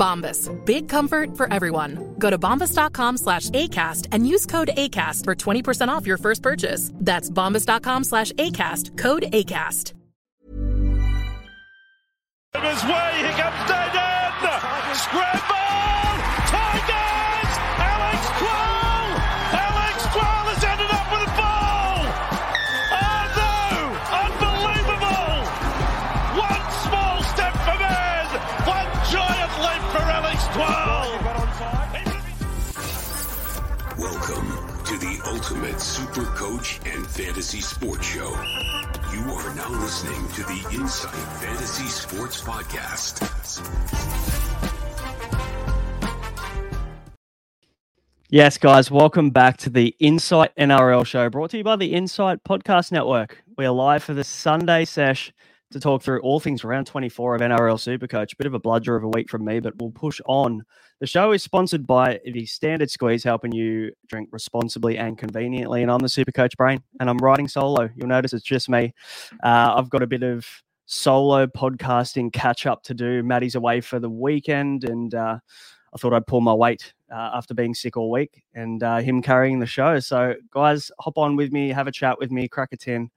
Bombas. Big comfort for everyone. Go to bombas.com slash ACAST and use code ACAST for 20% off your first purchase. That's bombas.com slash ACAST. Code ACAST. His way, comes! Scramble! Ultimate Super Coach and Fantasy Sports Show. You are now listening to the Insight Fantasy Sports Podcast. Yes, guys, welcome back to the Insight NRL show brought to you by the Insight Podcast Network. We are live for the Sunday sesh to talk through all things around 24 of NRL Supercoach. Bit of a bludger of a week from me, but we'll push on. The show is sponsored by the Standard Squeeze, helping you drink responsibly and conveniently. And I'm the Super Coach Brain, and I'm riding solo. You'll notice it's just me. Uh, I've got a bit of solo podcasting catch up to do. Maddie's away for the weekend, and uh, I thought I'd pull my weight uh, after being sick all week and uh, him carrying the show. So, guys, hop on with me, have a chat with me, crack a 10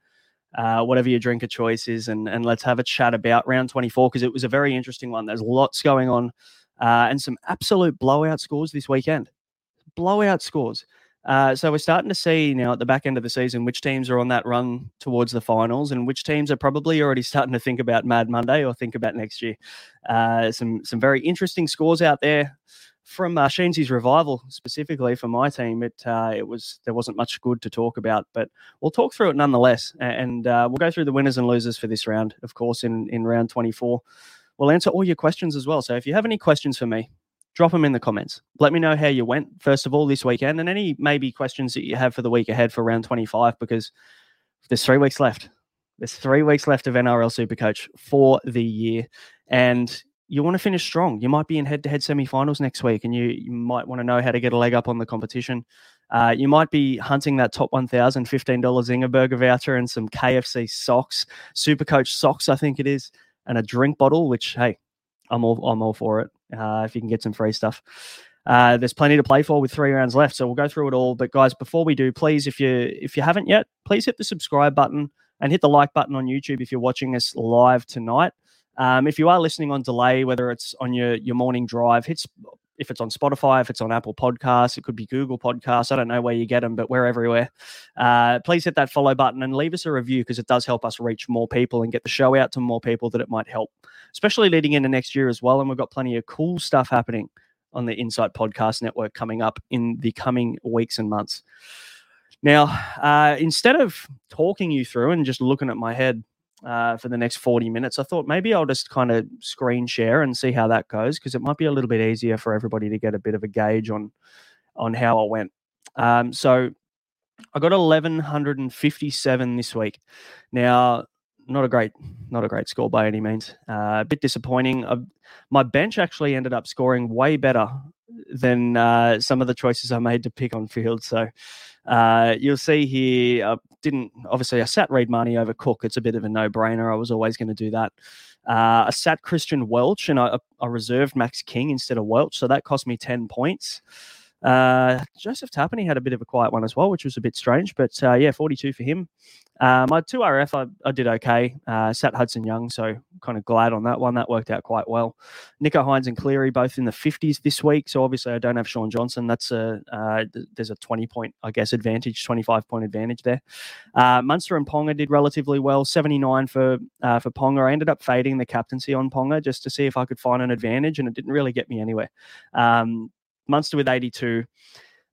uh, whatever your drink of choice is, and, and let's have a chat about round 24 because it was a very interesting one. There's lots going on uh, and some absolute blowout scores this weekend. Blowout scores. Uh, so we're starting to see now at the back end of the season which teams are on that run towards the finals and which teams are probably already starting to think about Mad Monday or think about next year. Uh, some some very interesting scores out there from uh, Sheensy's revival specifically for my team, it uh, it was there wasn't much good to talk about, but we'll talk through it nonetheless, and uh, we'll go through the winners and losers for this round, of course, in in round twenty four. We'll answer all your questions as well. So if you have any questions for me, drop them in the comments. Let me know how you went first of all this weekend, and any maybe questions that you have for the week ahead for round twenty five, because there's three weeks left. There's three weeks left of NRL Supercoach for the year, and you want to finish strong. You might be in head-to-head semi-finals next week, and you you might want to know how to get a leg up on the competition. Uh, you might be hunting that top $1,000 $15 Zinger Burger voucher and some KFC socks, Super Coach socks, I think it is, and a drink bottle. Which hey, I'm all I'm all for it. Uh, if you can get some free stuff. Uh, there's plenty to play for with three rounds left, so we'll go through it all. But guys, before we do, please, if you if you haven't yet, please hit the subscribe button and hit the like button on YouTube if you're watching us live tonight. Um, if you are listening on delay, whether it's on your your morning drive, hits if it's on Spotify, if it's on Apple Podcasts, it could be Google Podcasts. I don't know where you get them, but we're everywhere. Uh, please hit that follow button and leave us a review because it does help us reach more people and get the show out to more people that it might help, especially leading into next year as well. And we've got plenty of cool stuff happening on the Insight Podcast Network coming up in the coming weeks and months. Now, uh, instead of talking you through and just looking at my head uh, for the next 40 minutes. I thought maybe I'll just kind of screen share and see how that goes because it might be a little bit easier for everybody to get a bit of a gauge on on how I went. Um, so I got 1157 this week. Now, not a great, not a great score by any means. Uh, a bit disappointing. Uh, my bench actually ended up scoring way better than uh, some of the choices I made to pick on field. So uh, you'll see here, I didn't obviously I sat Reed Mahoney over Cook. It's a bit of a no brainer. I was always going to do that. Uh, I sat Christian Welch and I, I, reserved Max King instead of Welch, so that cost me ten points. Uh, Joseph Tapine had a bit of a quiet one as well, which was a bit strange. But uh, yeah, 42 for him. Uh, my 2RF, I, I did okay. Uh, sat Hudson Young, so kind of glad on that one. That worked out quite well. Nicho Hynes and Cleary both in the 50s this week. So obviously, I don't have Shaun Johnson. That's a uh, th- there's a 20 point, I guess, advantage, 25 point advantage there. Munster and Ponga did relatively well. 79 for for Ponga. I ended up fading the captaincy on Ponga just to see if I could find an advantage, and it didn't really get me anywhere. Um, Munster with 82.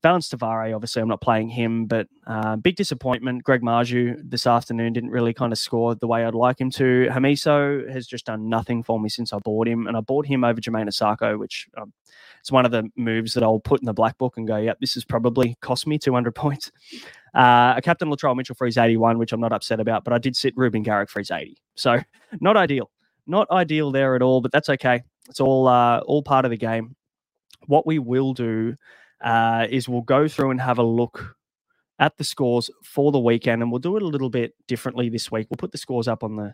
Valence Tavare, obviously, I'm not playing him, but uh, big disappointment. Greg Marzhew this afternoon didn't really kind of score the way I'd like him to. Hamiso has just done nothing for me since I bought him, and I bought him over Jamayne Isaako, which um, it's one of the moves that I'll put in the black book and go, yep, this has probably cost me 200 points. Uh, a captain Latrell Mitchell for his 81, which I'm not upset about, but I did sit Reuben Garrick for his 80. So not ideal. Not ideal there at all, but that's okay. It's all uh, all part of the game. What we will do uh, is we'll go through and have a look at the scores for the weekend, and we'll do it a little bit differently this week. We'll put the scores up on the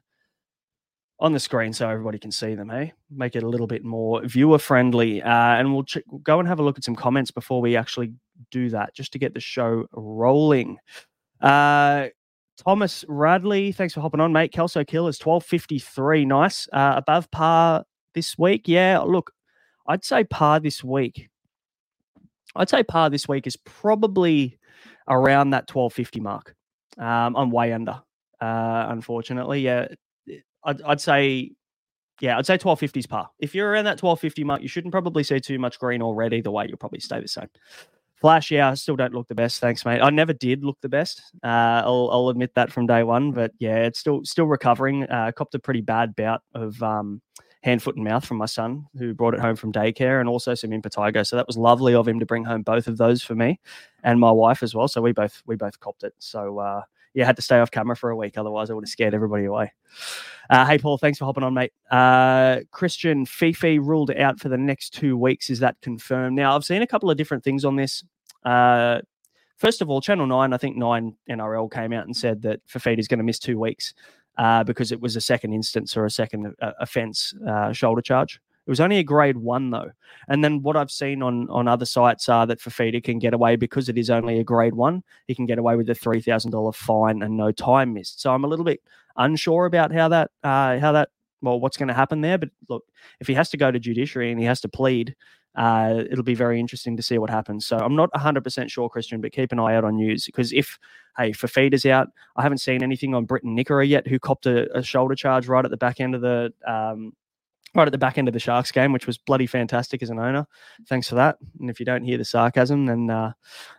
on the screen so everybody can see them. Hey, make it a little bit more viewer friendly, uh, and we'll, ch- go and have a look at some comments before we actually do that, just to get the show rolling. Uh, Thomas Radley, thanks for hopping on, mate. Kelso Killers, twelve fifty three, nice, uh, above par this week. Yeah, look, I'd say par this week. I'd say par this week is probably around that 1250 mark. Um, I'm way under, uh, unfortunately. Yeah, I'd, I'd say, yeah, I'd say 1250 is par. If you're around that 1250 mark, you shouldn't probably see too much green already. The way you'll probably stay the same. Flash, yeah, I still don't look the best. Thanks, mate. I never did look the best. Uh, I'll, I'll admit that from day one. But yeah, it's still still recovering. Uh, copped a pretty bad bout of um, hand, foot, and mouth from my son, who brought it home from daycare, and also some impetigo. So that was lovely of him to bring home both of those for me and my wife as well. So we both we both copped it. So uh, yeah, had to stay off camera for a week, otherwise I would have scared everybody away. Uh, hey Paul, thanks for hopping on, mate. Uh, Christian Fifi ruled out for the next two weeks. Is that confirmed? Now I've seen a couple of different things on this. Uh, first of all, Channel Nine, I think Nine NRL came out and said that Fifita is going to miss two weeks uh, because it was a second instance or a second uh, offence uh, shoulder charge. It was only a grade one though, and then what I've seen on on other sites are that Fifita can get away because it is only a grade one. He can get away with a three thousand dollar fine and no time missed. So I'm a little bit unsure about how that uh, how that well what's going to happen there. But look, if he has to go to judiciary and he has to plead, uh, it'll be very interesting to see what happens. So I'm not 100% sure, Christian, but keep an eye out on news because if, hey, Fifita's out, I haven't seen anything on Briton Nikora yet, who copped a, a, shoulder charge right at the back end of the. Um, right at the back end of the Sharks game, which was bloody fantastic as an owner. Thanks for that. And if you don't hear the sarcasm, then uh,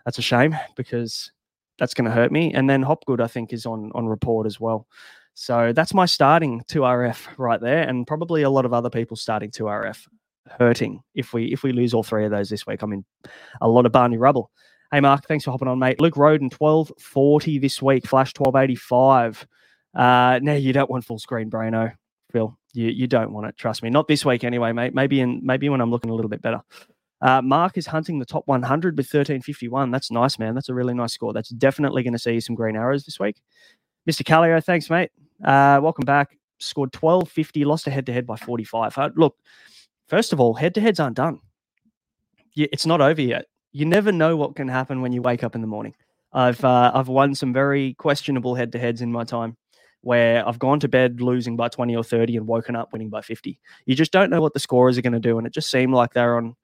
that's a shame because that's going to hurt me. And then Hopgood, I think, is on on report as well. So that's my starting 2RF right there, and probably a lot of other people starting 2RF hurting if we if we lose all three of those this week. I'm in a lot of Barney rubble. Hey Mark, thanks for hopping on, mate. Luke Roden, twelve forty this week. Flash twelve eighty five. Uh, now you don't want full screen, Brano. Phil, you you don't want it. Trust me. Not this week anyway, mate. Maybe in maybe when I'm looking a little bit better. Uh, Mark is hunting the top 100 with 1351. That's nice, man. That's a really nice score. That's definitely going to see some green arrows this week. Mr. Callio, thanks, mate. Uh, welcome back. Scored 1250, lost a head to head by 45. Uh, look, First of all, head to heads aren't done. It's not over yet. You never know what can happen when you wake up in the morning. I've uh, I've won some very questionable head to heads in my time, where I've gone to bed losing by twenty or thirty and woken up winning by fifty. You just don't know what the scorers are going to do, and it just seemed like they're on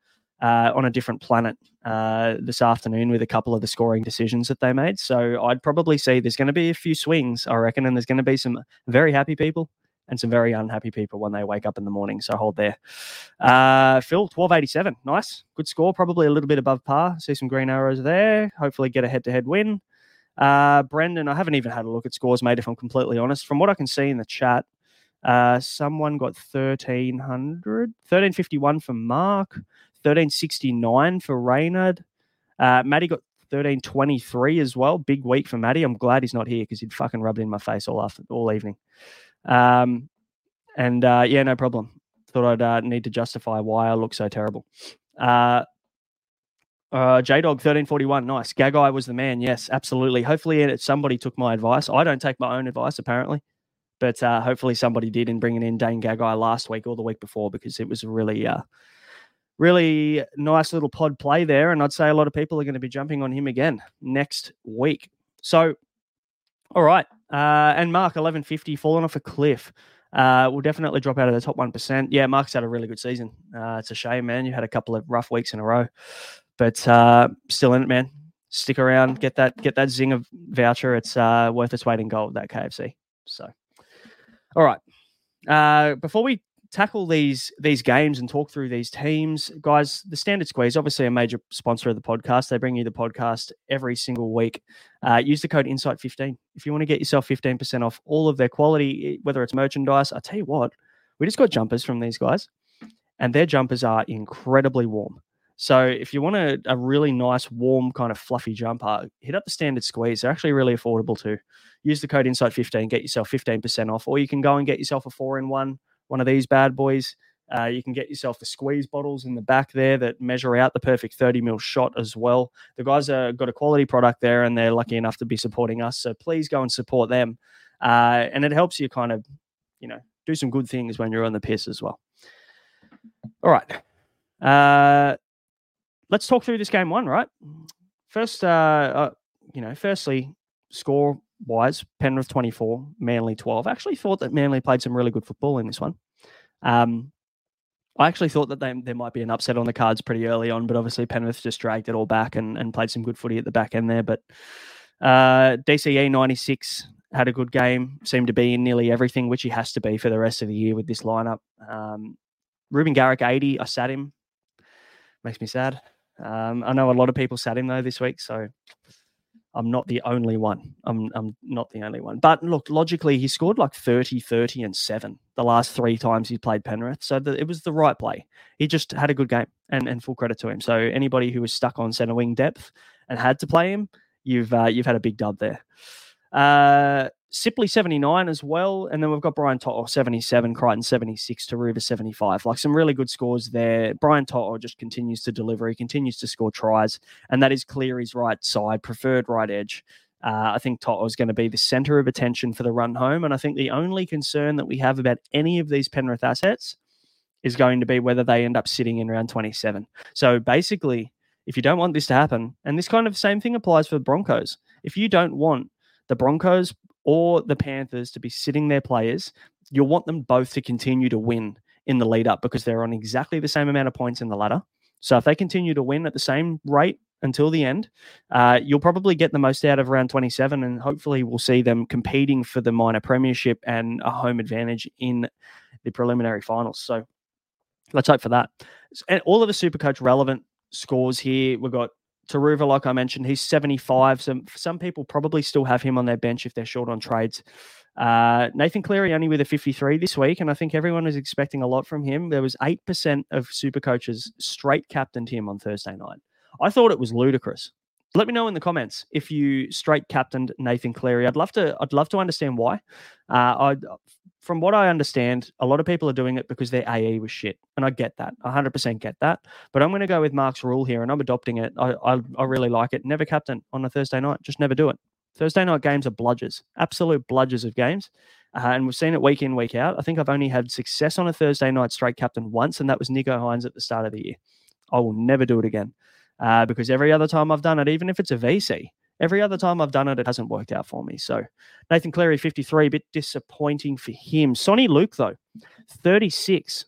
uh, on a different planet uh, this afternoon with a couple of the scoring decisions that they made. So I'd probably say there's going to be a few swings, I reckon, and there's going to be some very happy people and some very unhappy people when they wake up in the morning. So hold there. Uh, Phil, 1287. Nice. Good score. Probably a little bit above par. See some green arrows there. Hopefully get a head to head win. Uh, Brendan, I haven't even had a look at scores, mate, if I'm completely honest. From what I can see in the chat, uh, someone got 1300, 1351 for Mark, 1369 for Reynard. Uh, Maddie got 1323 as well. Big week for Maddie. I'm glad he's not here because he'd fucking rubbed in my face all after all evening. Um, and uh, yeah, no problem. Thought I'd uh, need to justify why I look so terrible. Uh, uh, J Dog thirteen forty one, nice. Gagai was the man. Yes, absolutely. Hopefully, somebody took my advice. I don't take my own advice apparently, but uh, hopefully somebody did in bringing in Dane Gagai last week or the week before because it was a really, uh, really nice little pod play there. And I'd say a lot of people are going to be jumping on him again next week. So, all right. Uh, and Mark, 1150, falling off a cliff. Uh, will definitely drop out of the top 1%. Yeah, Mark's had a really good season. Uh, it's a shame, man. You had a couple of rough weeks in a row, but uh, still in it, man. Stick around, get that get that zing of voucher. It's uh, worth its weight in gold, that KFC. So, all right. Uh, before we tackle these these games and talk through these teams, guys. The Standard Squeeze, obviously a major sponsor of the podcast. They bring you the podcast every single week. Uh, use the code Insight15 if you want to get yourself 15% off all of their quality, whether it's merchandise. I tell you what, we just got jumpers from these guys, and their jumpers are incredibly warm. So if you want a, a really nice, warm, kind of fluffy jumper, hit up the Standard Squeeze. They're actually really affordable too. Use the code Insight15, get yourself 15% off, or you can go and get yourself a four in one one of these bad boys. Uh, you can get yourself the squeeze bottles in the back there that measure out the perfect 30 mil shot as well. The guys have got a quality product there and they're lucky enough to be supporting us. So please go and support them. Uh, and it helps you kind of, you know, do some good things when you're on the piss as well. All right. Uh, let's talk through this game one, right? First, uh, uh you know, firstly, score wise, Penrith 24, Manly 12. I actually thought that Manly played some really good football in this one. Um, I actually thought that they, there might be an upset on the cards pretty early on, but obviously Penrith just dragged it all back and, and played some good footy at the back end there. But uh, DCE 96 had a good game, seemed to be in nearly everything, which he has to be for the rest of the year with this lineup. Um, Reuben Garrick 80, I sat him. Makes me sad. Um, I know a lot of people sat him though this week, so I'm not the only one. I'm I'm not the only one. But look, logically, he scored like 30, 30, and seven the last three times he played Penrith. So the, it was the right play. He just had a good game, and, and full credit to him. So anybody who was stuck on centre wing depth and had to play him, you've uh, you've had a big dub there. Uh, Sipley 79 as well. And then we've got Brian To'o 77, Crichton 76, Turuva 75. Like some really good scores there. Brian To'o just continues to deliver. He continues to score tries. And that is Cleary's right side, preferred right edge. Uh, I think To'o is going to be the center of attention for the run home. And I think the only concern that we have about any of these Penrith assets is going to be whether they end up sitting in round 27. So basically, if you don't want this to happen, and this kind of same thing applies for the Broncos, if you don't want the Broncos or the Panthers to be sitting their players, you'll want them both to continue to win in the lead up because they're on exactly the same amount of points in the ladder. So if they continue to win at the same rate until the end, uh, you'll probably get the most out of round 27, and hopefully we'll see them competing for the minor premiership and a home advantage in the preliminary finals. So let's hope for that. And all of the Supercoach relevant scores here. We've got Turuva, like I mentioned, he's 75. Some some people probably still have him on their bench if they're short on trades. Uh, Nathan Cleary only with a 53 this week, and I think everyone is expecting a lot from him. There was eight percent of super coaches straight captained him on Thursday night. I thought it was ludicrous. Let me know in the comments if you straight captained Nathan Cleary. I'd love to. I'd love to understand why. Uh, I, from what I understand, a lot of people are doing it because their AE was shit, and I get that. 100% get that. But I'm going to go with Mark's rule here, and I'm adopting it. I, I, I really like it. Never captain on a Thursday night. Just never do it. Thursday night games are bludgers, absolute bludgers of games. Uh, and we've seen it week in, week out. I think I've only had success on a Thursday night straight captain once, and that was Nicho Hynes at the start of the year. I will never do it again uh, because every other time I've done it, even if it's a VC, every other time I've done it, it hasn't worked out for me. So Nathan Cleary, 53, a bit disappointing for him. Soni Luke, though, 36.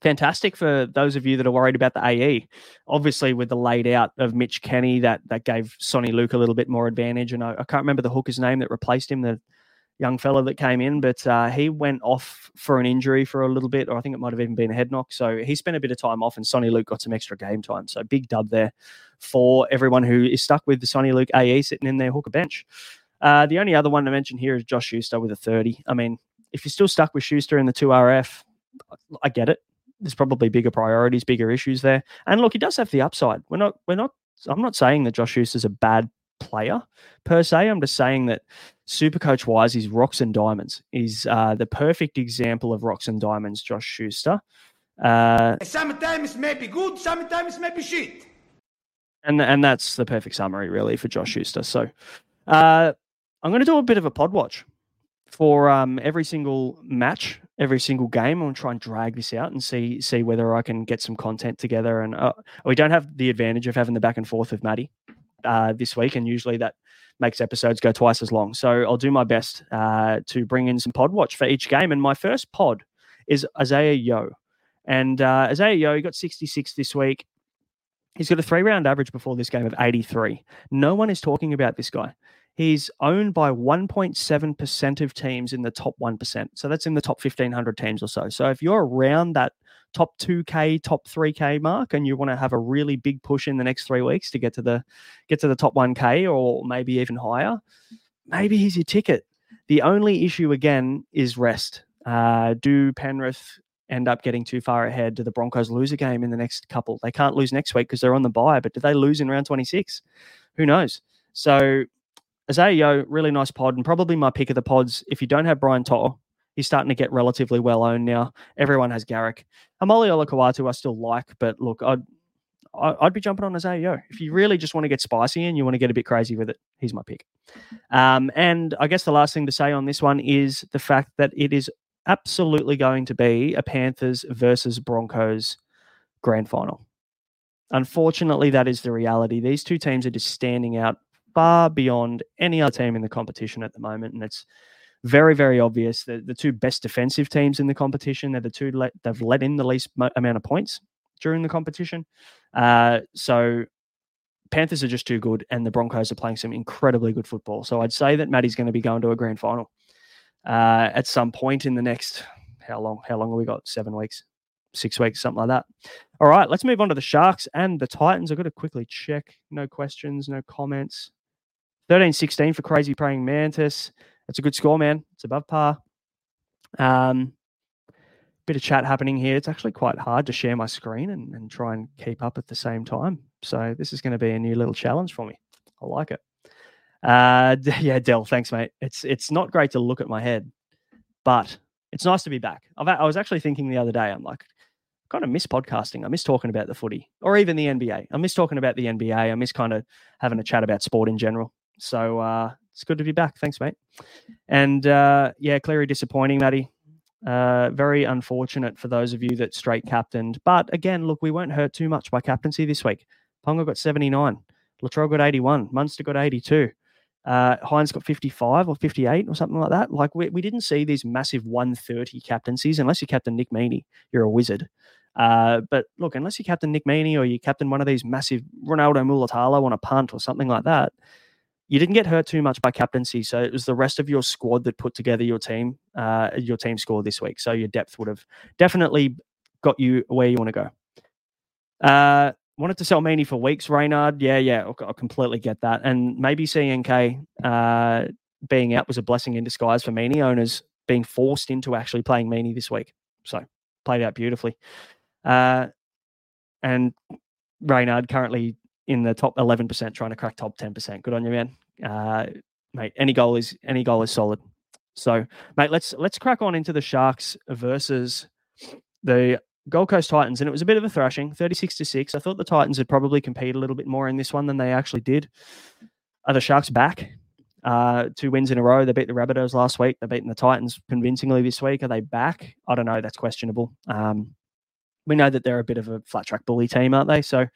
Fantastic for those of you that are worried about the AE. Obviously, with the laid out of Mitch Kenny, that that gave Soni Luke a little bit more advantage. And I, I can't remember the hooker's name that replaced him, the young fella that came in, but uh, he went off for an injury for a little bit, or I think it might have even been a head knock. So he spent a bit of time off, and Soni Luke got some extra game time. So big dub there for everyone who is stuck with the Soni Luke AE sitting in their hooker bench. Uh, the only other one to mention here is Josh Schuster with a 30. I mean, if you're still stuck with Schuster in the 2RF, I get it. There's probably bigger priorities, bigger issues there. And look, he does have the upside. We're not, we're not, I'm not saying that Josh Schuster's a bad player per se. I'm just saying that super coach wise, he's rocks and diamonds. He's uh, the perfect example of rocks and diamonds, Josh Schuster. Uh, sometimes maybe good, sometimes maybe shit. And, and that's the perfect summary, really, for Josh Schuster. So uh, I'm going to do a bit of a pod watch for um, every single match, every single game. I'm gonna try and drag this out and see see whether I can get some content together. And uh, we don't have the advantage of having the back and forth of Maddie uh, this week, and usually that makes episodes go twice as long. So I'll do my best uh, to bring in some pod watch for each game. And my first pod is Isaah Yeo. And uh, Isaah Yeo, he got 66 this week. He's got a three round average before this game of 83. No one is talking about this guy. He's owned by 1.7% of teams in the top 1%. So that's in the top 1,500 teams or so. So if you're around that top 2k top 3k mark and you want to have a really big push in the next 3 weeks to get to the get to the top 1k or maybe even higher maybe he's your ticket the only issue again is rest uh, do penrith end up getting too far ahead do the broncos lose a game in the next couple they can't lose next week because they're on the bye but do they lose in round 26 who knows so Yeo, really nice pod, and probably my pick of the pods. If you don't have Brian To'o, he's starting to get relatively well owned now. Everyone has Garrick. Haumole Olakau'atu I still like, but look, I'd I'd be jumping on Yeo. If you really just want to get spicy and you want to get a bit crazy with it, he's my pick. Um, and I guess the last thing to say on this one is the fact that it is absolutely going to be a Panthers versus Broncos grand final. Unfortunately, that is the reality. These two teams are just standing out far beyond any other team in the competition at the moment, and it's very, very obvious that the two best defensive teams in the competition. They're the two they've let in the least mo- amount of points during the competition. Uh, so Panthers are just too good, and the Broncos are playing some incredibly good football. So I'd say that Matty's going to be going to a grand final uh, at some point in the next how long? How long have we got? Seven weeks, six weeks, something like that. All right, let's move on to the Sharks and the Titans. I've got to quickly check. No questions, no comments. 13 16 for Crazy Praying Mantis. That's a good score, man. It's above par. Um, bit of chat happening here. It's actually quite hard to share my screen and, and try and keep up at the same time. So this is going to be a new little challenge for me. I like it. Uh, yeah, Dell, thanks, mate. It's it's not great to look at my head, but it's nice to be back. I've, I was actually thinking the other day. I'm like, kind of miss podcasting. I miss talking about the footy or even the NBA. I miss talking about the NBA. I miss kind of having a chat about sport in general. So uh, it's good to be back. Thanks, mate. And uh, yeah, clearly disappointing, Matty. Uh, very unfortunate for those of you that straight captained. But again, look, we weren't hurt too much by captaincy this week. Ponga got 79. Latrell got 81. Munster got 82. Uh, Hynes got 55 or 58 or something like that. Like we, we didn't see these massive 130 captaincies unless you captain Nick Meaney, you're a wizard. Uh, but look, unless you captain Nick Meaney or you captain one of these massive Ronaldo Mulitalo on a punt or something like that, you didn't get hurt too much by captaincy, so it was the rest of your squad that put together your team, uh, your team score this week. So your depth would have definitely got you where you want to go. Uh, wanted to sell Meaney for weeks, Reynard. Yeah, yeah, I completely get that. And maybe CNK uh, being out was a blessing in disguise for Meaney owners being forced into actually playing Meaney this week. So played out beautifully. Uh, and Reynard currently in the top 11% trying to crack top 10%. Good on you, man. Uh, mate, any goal is any goal is solid. So, mate, let's let's crack on into the Sharks versus the Gold Coast Titans, and it was a bit of a thrashing, 36 to 6. I thought the Titans would probably compete a little bit more in this one than they actually did. Are the Sharks back? Uh, two wins in a row. They beat the Rabbitohs last week. They're beating the Titans convincingly this week. Are they back? I don't know. That's questionable. Um, we know that they're a bit of a flat track bully team, aren't they? So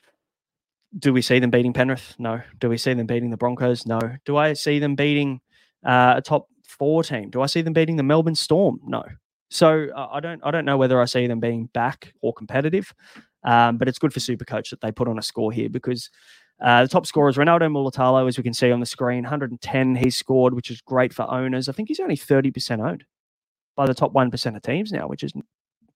do we see them beating Penrith? No. Do we see them beating the Broncos? No. Do I see them beating uh, a top four team? Do I see them beating the Melbourne Storm? No. So uh, I don't I don't know whether I see them being back or competitive, um, but it's good for Supercoach that they put on a score here because uh, the top scorer is Ronaldo Mulitalo, as we can see on the screen, 110 he scored, which is great for owners. I think he's only 30% owned by the top 1% of teams now, which is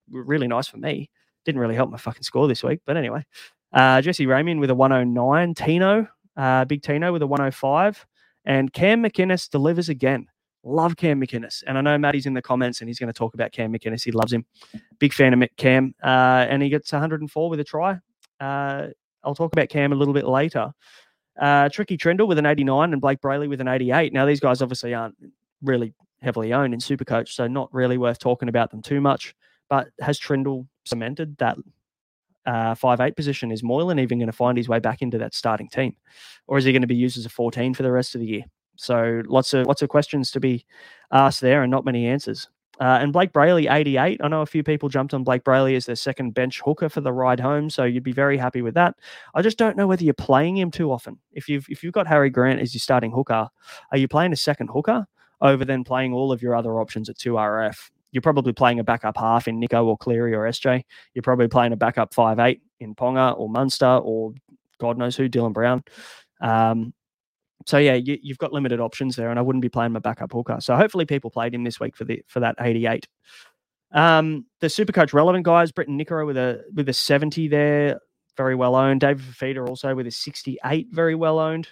really nice for me. Didn't really help my fucking score this week, but anyway. Uh, Jesse Ramien with a 109. Tino, uh, Big Tino with a 105. And Cam McInnes delivers again. Love Cam McInnes. And I know Matty's in the comments and he's going to talk about Cam McInnes. He loves him. Big fan of Cam. Uh, and he gets 104 with a try. Uh, I'll talk about Cam a little bit later. Uh, Tricky Trindall with an 89 and Blake Brailey with an 88. Now, these guys obviously aren't really heavily owned in Supercoach, so not really worth talking about them too much. But has Trindall cemented that uh, five eight position? Is Moylan even going to find his way back into that starting team, or is he going to be used as a fourteen for the rest of the year? So lots of lots of questions to be asked there, and not many answers. Uh, and Blake Brailey, 88. I know a few people jumped on Blake Brailey as their second bench hooker for the ride home, so you'd be very happy with that. I just don't know whether you're playing him too often. If you've if you've got Harry Grant as your starting hooker, are you playing a second hooker over then playing all of your other options at two RF? You're probably playing a backup half in Nicho or Cleary or SJ. You're probably playing a backup five eight in Ponga or Munster or God knows who, Dylan Brown. Um, so yeah, you, have got limited options there, and I wouldn't be playing my backup hooker. So hopefully people played him this week for the for that 88. Um, the super coach relevant guys, Briton Nikora with a with a 70 there, very well owned. David Fifita also with a 68, very well owned.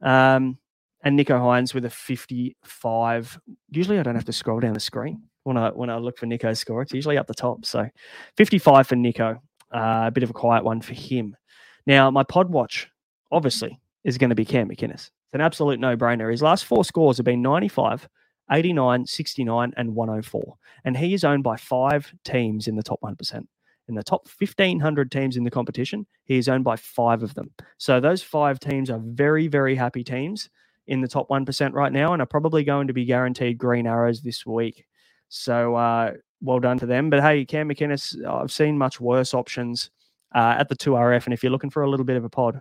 Um, and Nicho Hynes with a 55. Usually I don't have to scroll down the screen when I when I look for Nicho's score. It's usually up the top. So 55 for Nicho. Uh, a bit of a quiet one for him. Now my pod watch, obviously, is going to be Cam McInnes an absolute no brainer. His last four scores have been 95, 89, 69, and 104. And he is owned by five teams in the top 1%. In the top 1,500 teams in the competition, he is owned by five of them. So those five teams are very, very happy teams in the top 1% right now and are probably going to be guaranteed green arrows this week. So uh, well done to them. But hey, Cam McInnes, I've seen much worse options uh, at the 2RF. And if you're looking for a little bit of a pod,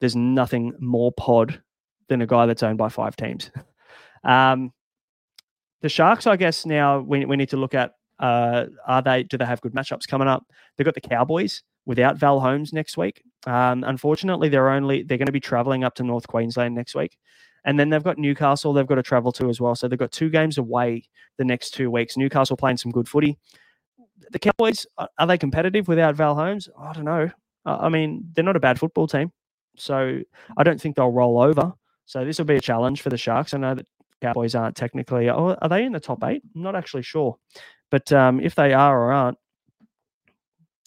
there's nothing more pod than a guy that's owned by five teams. Um, the Sharks, I guess, now we, we need to look at uh, are they do they have good matchups coming up? They've got the Cowboys without Val Holmes next week. Um, unfortunately, they're only they're going to be traveling up to North Queensland next week, and then they've got Newcastle. They've got to travel to as well. So they've got two games away the next two weeks. Newcastle playing some good footy. The Cowboys are they competitive without Val Holmes? I don't know. I mean, they're not a bad football team, so I don't think they'll roll over. So this will be a challenge for the Sharks. I know that Cowboys aren't technically. Oh, are they in the top eight? I'm not actually sure, but um, if they are or aren't,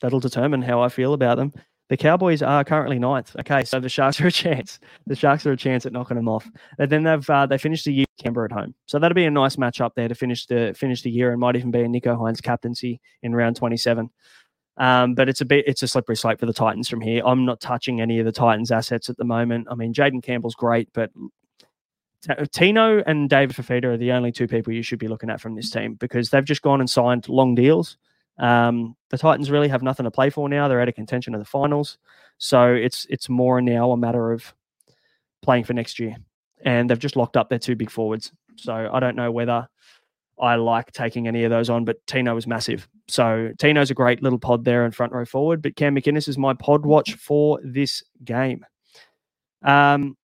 that'll determine how I feel about them. The Cowboys are currently ninth. Okay, so the Sharks are a chance. The Sharks are a chance at knocking them off. And then they've uh, they finished the year Canberra at home, so that'll be a nice match up there to finish the finish the year, and might even be a Nicho Hynes captaincy in round 27. Um, but it's a bit it's a slippery slope for the Titans from here. I'm not touching any of the Titans' assets at the moment. I mean, Jayden Campbell's great, but Tino and David Fifita are the only two people you should be looking at from this team because they've just gone and signed long deals. Um, the Titans really have nothing to play for now. They're out of contention of the finals, so it's it's more now a matter of playing for next year. And they've just locked up their two big forwards. So I don't know whether I like taking any of those on, but Tino was massive. So Tino's a great little pod there in front row forward, but Cam McInnes is my pod watch for this game. Um,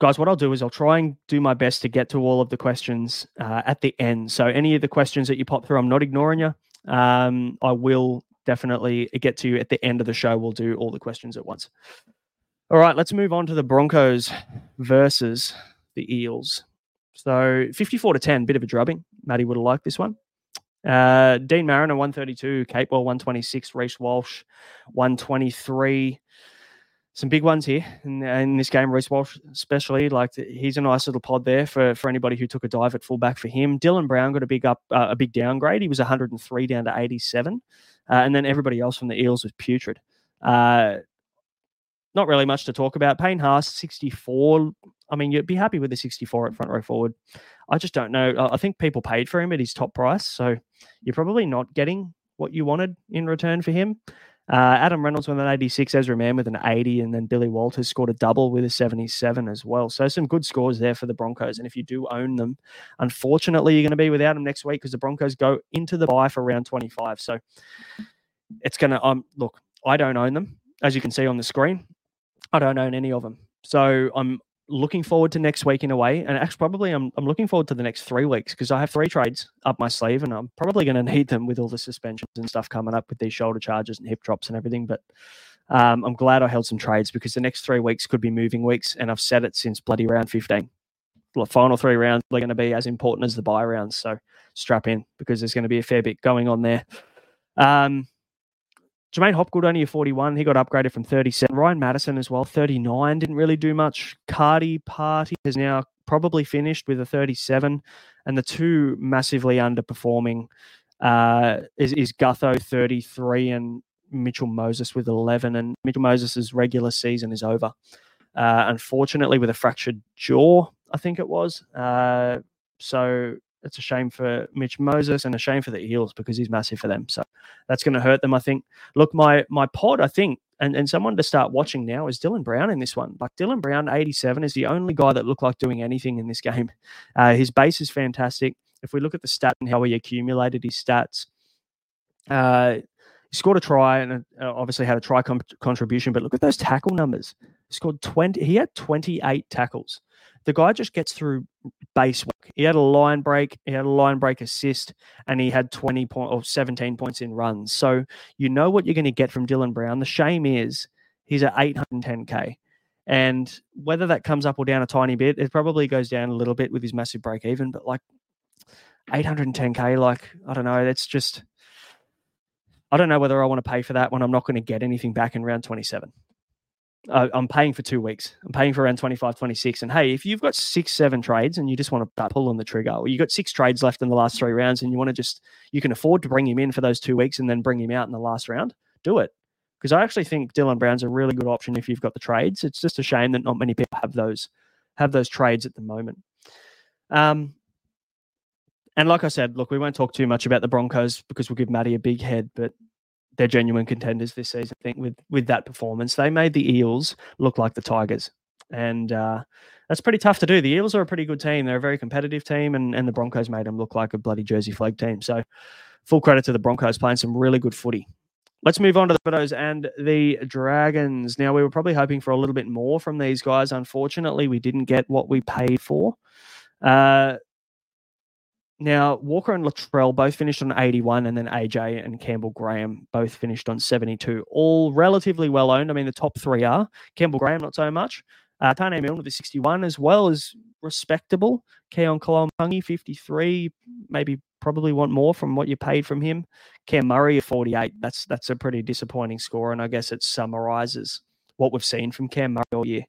guys, what I'll do is I'll try and do my best to get to all of the questions uh, at the end. So any of the questions that you pop through, I'm not ignoring you. Um, I will definitely get to you at the end of the show. We'll do all the questions at once. All right, let's move on to the Broncos versus the Eels. So 54 to 10, bit of a drubbing. Matty would have liked this one. Uh, Deine Mariner, 132. Capewell, 126. Reece Walsh, 123. Some big ones here in, in this game. Reece Walsh, especially, like he's a nice little pod there for, for anybody who took a dive at fullback for him. Dylan Brown got a big up, uh, a big downgrade. He was 103 down to 87, uh, and then everybody else from the Eels was putrid. Uh, not really much to talk about. Payne Haas, 64. I mean, you'd be happy with the 64 at front row forward. I just don't know. I think people paid for him at his top price. So you're probably not getting what you wanted in return for him. Uh, Adam Reynolds with an 86, Ezra Mam with an 80, and then Billy Walters scored a double with a 77 as well. So some good scores there for the Broncos. And if you do own them, unfortunately, you're going to be without them next week because the Broncos go into the bye for round 25. So it's going to, um, look, I don't own them, as you can see on the screen. I don't own any of them. So I'm looking forward to next week in a way. And actually, probably I'm, I'm looking forward to the next three weeks because I have three trades up my sleeve and I'm probably going to need them with all the suspensions and stuff coming up with these shoulder charges and hip drops and everything. But um, I'm glad I held some trades because the next three weeks could be moving weeks. And I've said it since bloody round 15. The final three rounds are going to be as important as the bye rounds. So strap in because there's going to be a fair bit going on there. Um, J'maine Hopgood only a 41. He got upgraded from 37. Ryan Matterson as well, 39. Didn't really do much. Cardi Party has now probably finished with a 37. And the two massively underperforming uh, is, is Gutho 33 and Mitchell Moses with 11. And Mitchell Moses' regular season is over. Uh, unfortunately, with a fractured jaw, I think it was. Uh, so it's a shame for Mitch Moses and a shame for the Eels because he's massive for them. So that's going to hurt them, I think. Look, my my pod, I think, and, and someone to start watching now is Dylan Brown in this one. Like Dylan Brown, 87, is the only guy that looked like doing anything in this game. Uh, his base is fantastic. If we look at the stat and how he accumulated his stats, uh, he scored a try and uh, obviously had a try com- contribution. But look at those tackle numbers. He scored 20. He had 28 tackles. The guy just gets through base work. He had a line break, he had a line break assist, and he had 20 point or 17 points in runs. So you know what you're going to get from Dylan Brown. The shame is he's at 810k. And whether that comes up or down a tiny bit, it probably goes down a little bit with his massive break even, but like 810k, like I don't know, that's just I don't know whether I want to pay for that when I'm not going to get anything back in round 27 uh, I'm paying for two weeks. I'm paying for around 25, 26. And hey, if you've got six, seven trades and you just want to pull on the trigger, or you've got six trades left in the last three rounds and you want to just, you can afford to bring him in for those two weeks and then bring him out in the last round, do it. Because I actually think Dylan Brown's a really good option if you've got the trades. It's just a shame that not many people have those, have those trades at the moment. Um, and like I said, look, we won't talk too much about the Broncos because we'll give Matty a big head, but they're genuine contenders this season. I think with with that performance, they made the Eels look like the Tigers, and uh, that's pretty tough to do. The Eels are a pretty good team; they're a very competitive team, and and the Broncos made them look like a bloody Jersey flag team. So, full credit to the Broncos playing some really good footy. Let's move on to the Rabbitohs and the Dragons. Now, we were probably hoping for a little bit more from these guys. Unfortunately, we didn't get what we paid for. Uh, now, Walker and Latrell both finished on 81, and then AJ and Campbell Graham both finished on 72. All relatively well owned. I mean, the top three are Campbell Graham, not so much. Uh, Taane Milne with a 61 as well as respectable. Keon Koloamatangi, 53. Maybe probably want more from what you paid from him. Cam Murray, a 48. That's that's a pretty disappointing score, and I guess it summarizes what we've seen from Cam Murray all year.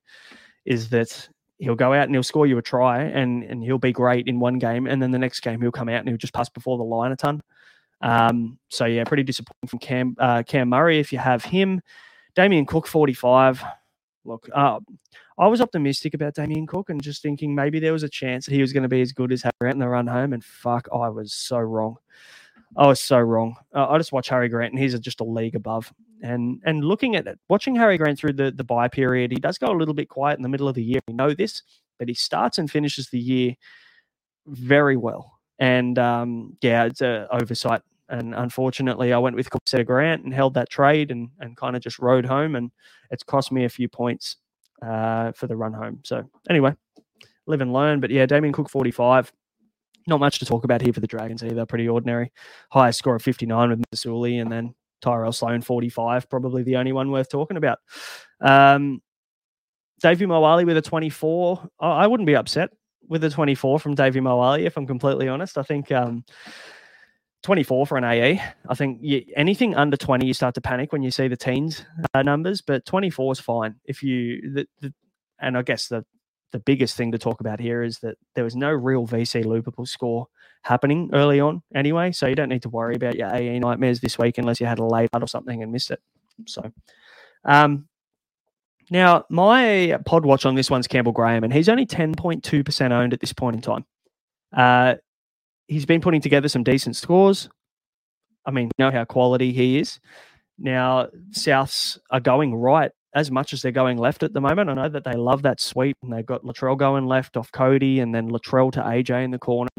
Is that he'll go out and he'll score you a try and and he'll be great in one game and then the next game he'll come out and he'll just pass before the line a ton. Um, so yeah, pretty disappointing from Cam uh, Cam Murray if you have him. Damien Cook 45. Look, uh, I was optimistic about Damien Cook and just thinking maybe there was a chance that he was going to be as good as Harry Grant in the run home. And fuck, I was so wrong. I was so wrong. Uh, I just watch Harry Grant and he's just a league above and and looking at it, watching Harry Grant through the the bye period, he does go a little bit quiet in the middle of the year. We know this, but he starts and finishes the year very well. And um, yeah, it's an oversight. And unfortunately, I went with Corsetta Grant and held that trade and and kind of just rode home, and it's cost me a few points uh, for the run home. So anyway, live and learn. But yeah, Damien Cook forty five. Not much to talk about here for the Dragons either. Pretty ordinary. Highest score of 59 with Masuli, and then Tyrell Sloan 45, probably the only one worth talking about. Um, Davey Moale with a 24. I wouldn't be upset with a 24 from Davey Moale, if I'm completely honest. I think um, 24 for an AE. I think you, anything under 20, you start to panic when you see the teens uh, numbers, but 24 is fine. If you, the, the, and I guess the the biggest thing to talk about here is that there was no real VC loopable score happening early on anyway. So you don't need to worry about your AE nightmares this week unless you had a late out or something and missed it. So, um, now my pod watch on this one's Campbell Graham, and he's only 10.2% owned at this point in time. Uh, he's been putting together some decent scores. I mean, you know how quality he is. Now, Souths are going right as much as they're going left at the moment. I know that they love that sweep and they've got Latrell going left off Cody and then Latrell to AJ in the corner.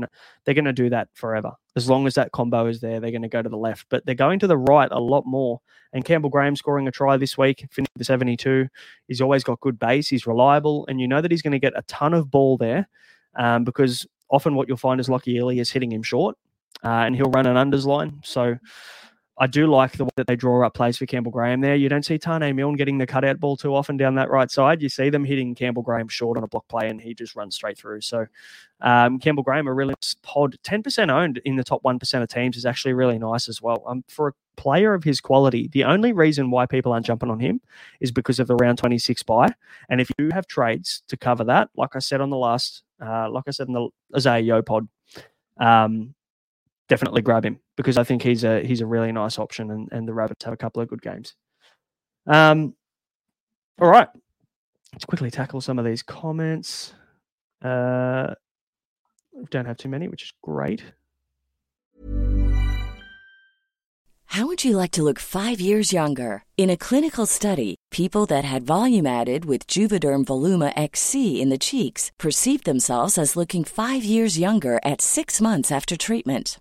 They're going to do that forever. As long as that combo is there, they're going to go to the left. But they're going to the right a lot more. And Campbell Graham scoring a try this week, finished the 72. He's always got good base. He's reliable. And you know that he's going to get a ton of ball there um, because often what you'll find is Lockie Ely is hitting him short uh, and he'll run an unders line. So I do like the way that they draw up plays for Campbell Graham there. You don't see Taane Milne getting the cutout ball too often down that right side. You see them hitting Campbell Graham short on a block play and he just runs straight through. So um, Campbell Graham, a really nice pod, 10% owned in the top 1% of teams is actually really nice as well. Um, for a player of his quality, the only reason why people aren't jumping on him is because of the round 26 bye. And if you have trades to cover that, like I said on the last, uh, like I said in the Isaah Yeo pod, um, definitely grab him because I think he's a he's a really nice option, and, and the Rabbits have a couple of good games. Um, all right, let's quickly tackle some of these comments. Uh, don't have too many, which is great. How would you like to look five years younger? In a clinical study, people that had volume added with Juvederm Voluma XC in the cheeks perceived themselves as looking five years younger at six months after treatment.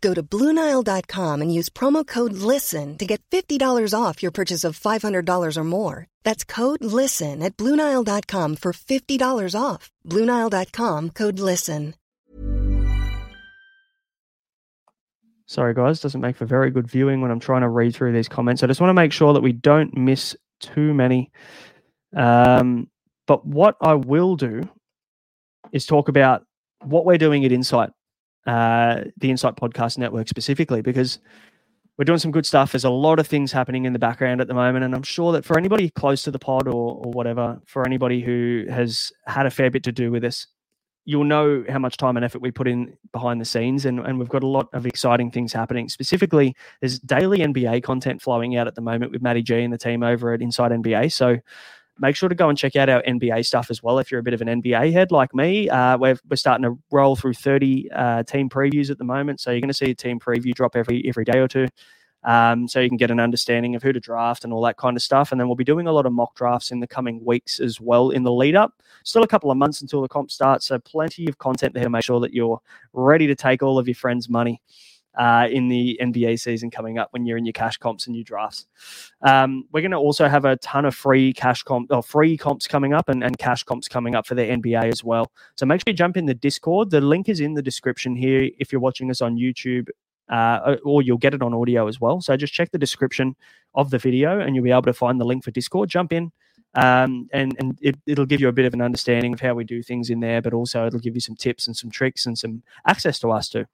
Go to Bluenile.com and use promo code LISTEN to get $50 off your purchase of $500 or more. That's code LISTEN at Bluenile.com for $50 off. Bluenile.com code LISTEN. Sorry, guys, doesn't make for very good viewing when I'm trying to read through these comments. I just want to make sure that we don't miss too many. Um, but what I will do is talk about what we're doing at Insight, uh, the Insight Podcast Network specifically, because we're doing some good stuff. There's a lot of things happening in the background at the moment, and I'm sure that for anybody close to the pod or, or whatever, for anybody who has had a fair bit to do with this, you'll know how much time and effort we put in behind the scenes, and, and we've got a lot of exciting things happening. Specifically, there's daily NBA content flowing out at the moment with Matty G and the team over at Inside NBA. So make sure to go and check out our NBA stuff as well. If you're a bit of an NBA head like me, uh, we're, we're starting to roll through 30 uh, team previews at the moment. So you're going to see a team preview drop every every day or two. Um, so you can get an understanding of who to draft and all that kind of stuff. And then we'll be doing a lot of mock drafts in the coming weeks as well in the lead up. Still a couple of months until the comp starts, so plenty of content there to make sure that you're ready to take all of your friends' money. Uh, in the NBA season coming up when you're in your cash comps and your drafts. Um, we're going to also have a ton of free cash comp or free comps coming up and, and cash comps coming up for the NBA as well. So make sure you jump in the Discord. The link is in the description here if you're watching us on YouTube uh, or you'll get it on audio as well. So just check the description of the video and you'll be able to find the link for Discord. Jump in. Um, and and it, it'll give you a bit of an understanding of how we do things in there, but also it'll give you some tips and some tricks and some access to us too.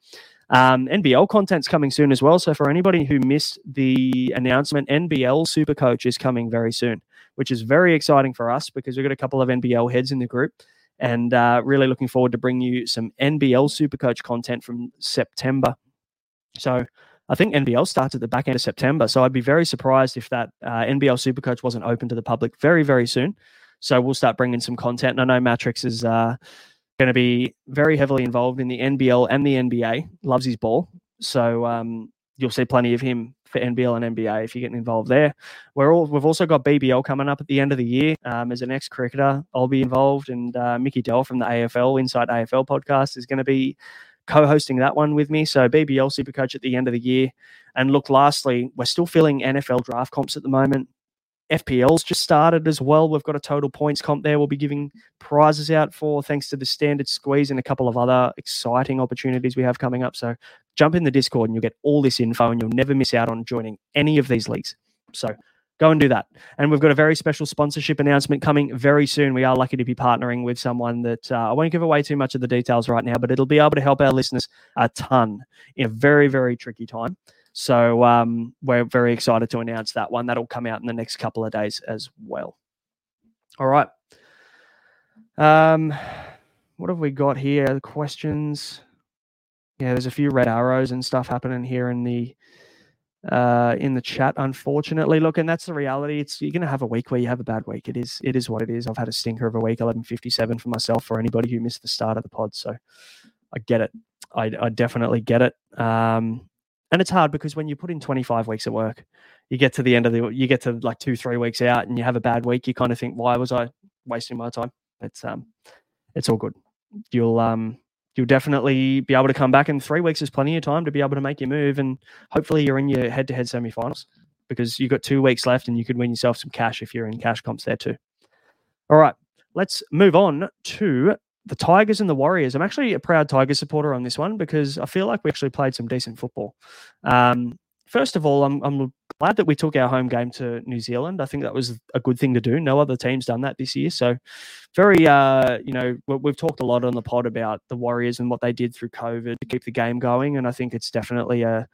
Um, NBL content's coming soon as well. So for anybody who missed the announcement, NBL Super Coach is coming very soon, which is very exciting for us because we've got a couple of NBL heads in the group and uh, really looking forward to bring you some NBL Super Coach content from September so I think NBL starts at the back end of September. So I'd be very surprised if that uh, NBL Supercoach wasn't open to the public very, very soon. So we'll start bringing some content. And I know Matrix is uh, going to be very heavily involved in the NBL and the NBA. Loves his ball. So um, you'll see plenty of him for NBL and NBA if you're getting involved there. We're all we've also got BBL coming up at the end of the year. Um, as an ex cricketer, I'll be involved, and uh, Mickey Dell from the AFL Inside AFL podcast is going to be co-hosting that one with me. So BBL Supercoach at the end of the year. And look, lastly, we're still filling NFL draft comps at the moment. FPL's just started as well. We've got a total points comp there. We'll be giving prizes out for thanks to the standard squeeze and a couple of other exciting opportunities we have coming up. So jump in the Discord and you'll get all this info and you'll never miss out on joining any of these leagues. So go and do that. And we've got a very special sponsorship announcement coming very soon. We are lucky to be partnering with someone that uh, I won't give away too much of the details right now, but it'll be able to help our listeners a ton in a very, very tricky time. So um, we're very excited to announce that one. That'll come out in the next couple of days as well. All right. Um, what have we got here? Questions. Yeah, there's a few red arrows and stuff happening here in the uh, in the chat. Unfortunately, look, and that's the reality. It's you're going to have a week where you have a bad week. It is it is what it is. I've had a stinker of a week, 11:57 for myself. For anybody who missed the start of the pod, so I get it. I, I definitely get it. Um, and it's hard because when you put in 25 weeks of work, you get to the end of the, you get to like two, three weeks out and you have a bad week, you kind of think, why was I wasting my time? It's, um, it's all good. You'll, um, you'll definitely be able to come back in three weeks is plenty of time to be able to make your move. And hopefully you're in your head to head semi-finals because you've got two weeks left and you could win yourself some cash if you're in cash comps there too. All right, let's move on to the Tigers and the Warriors. I'm actually a proud Tiger supporter on this one because I feel like we actually played some decent football. Um, first of all, I'm, I'm glad that we took our home game to New Zealand. I think that was a good thing to do. No other team's done that this year. So, very, uh, you know, we've talked a lot on the pod about the Warriors and what they did through COVID to keep the game going. And I think it's definitely a,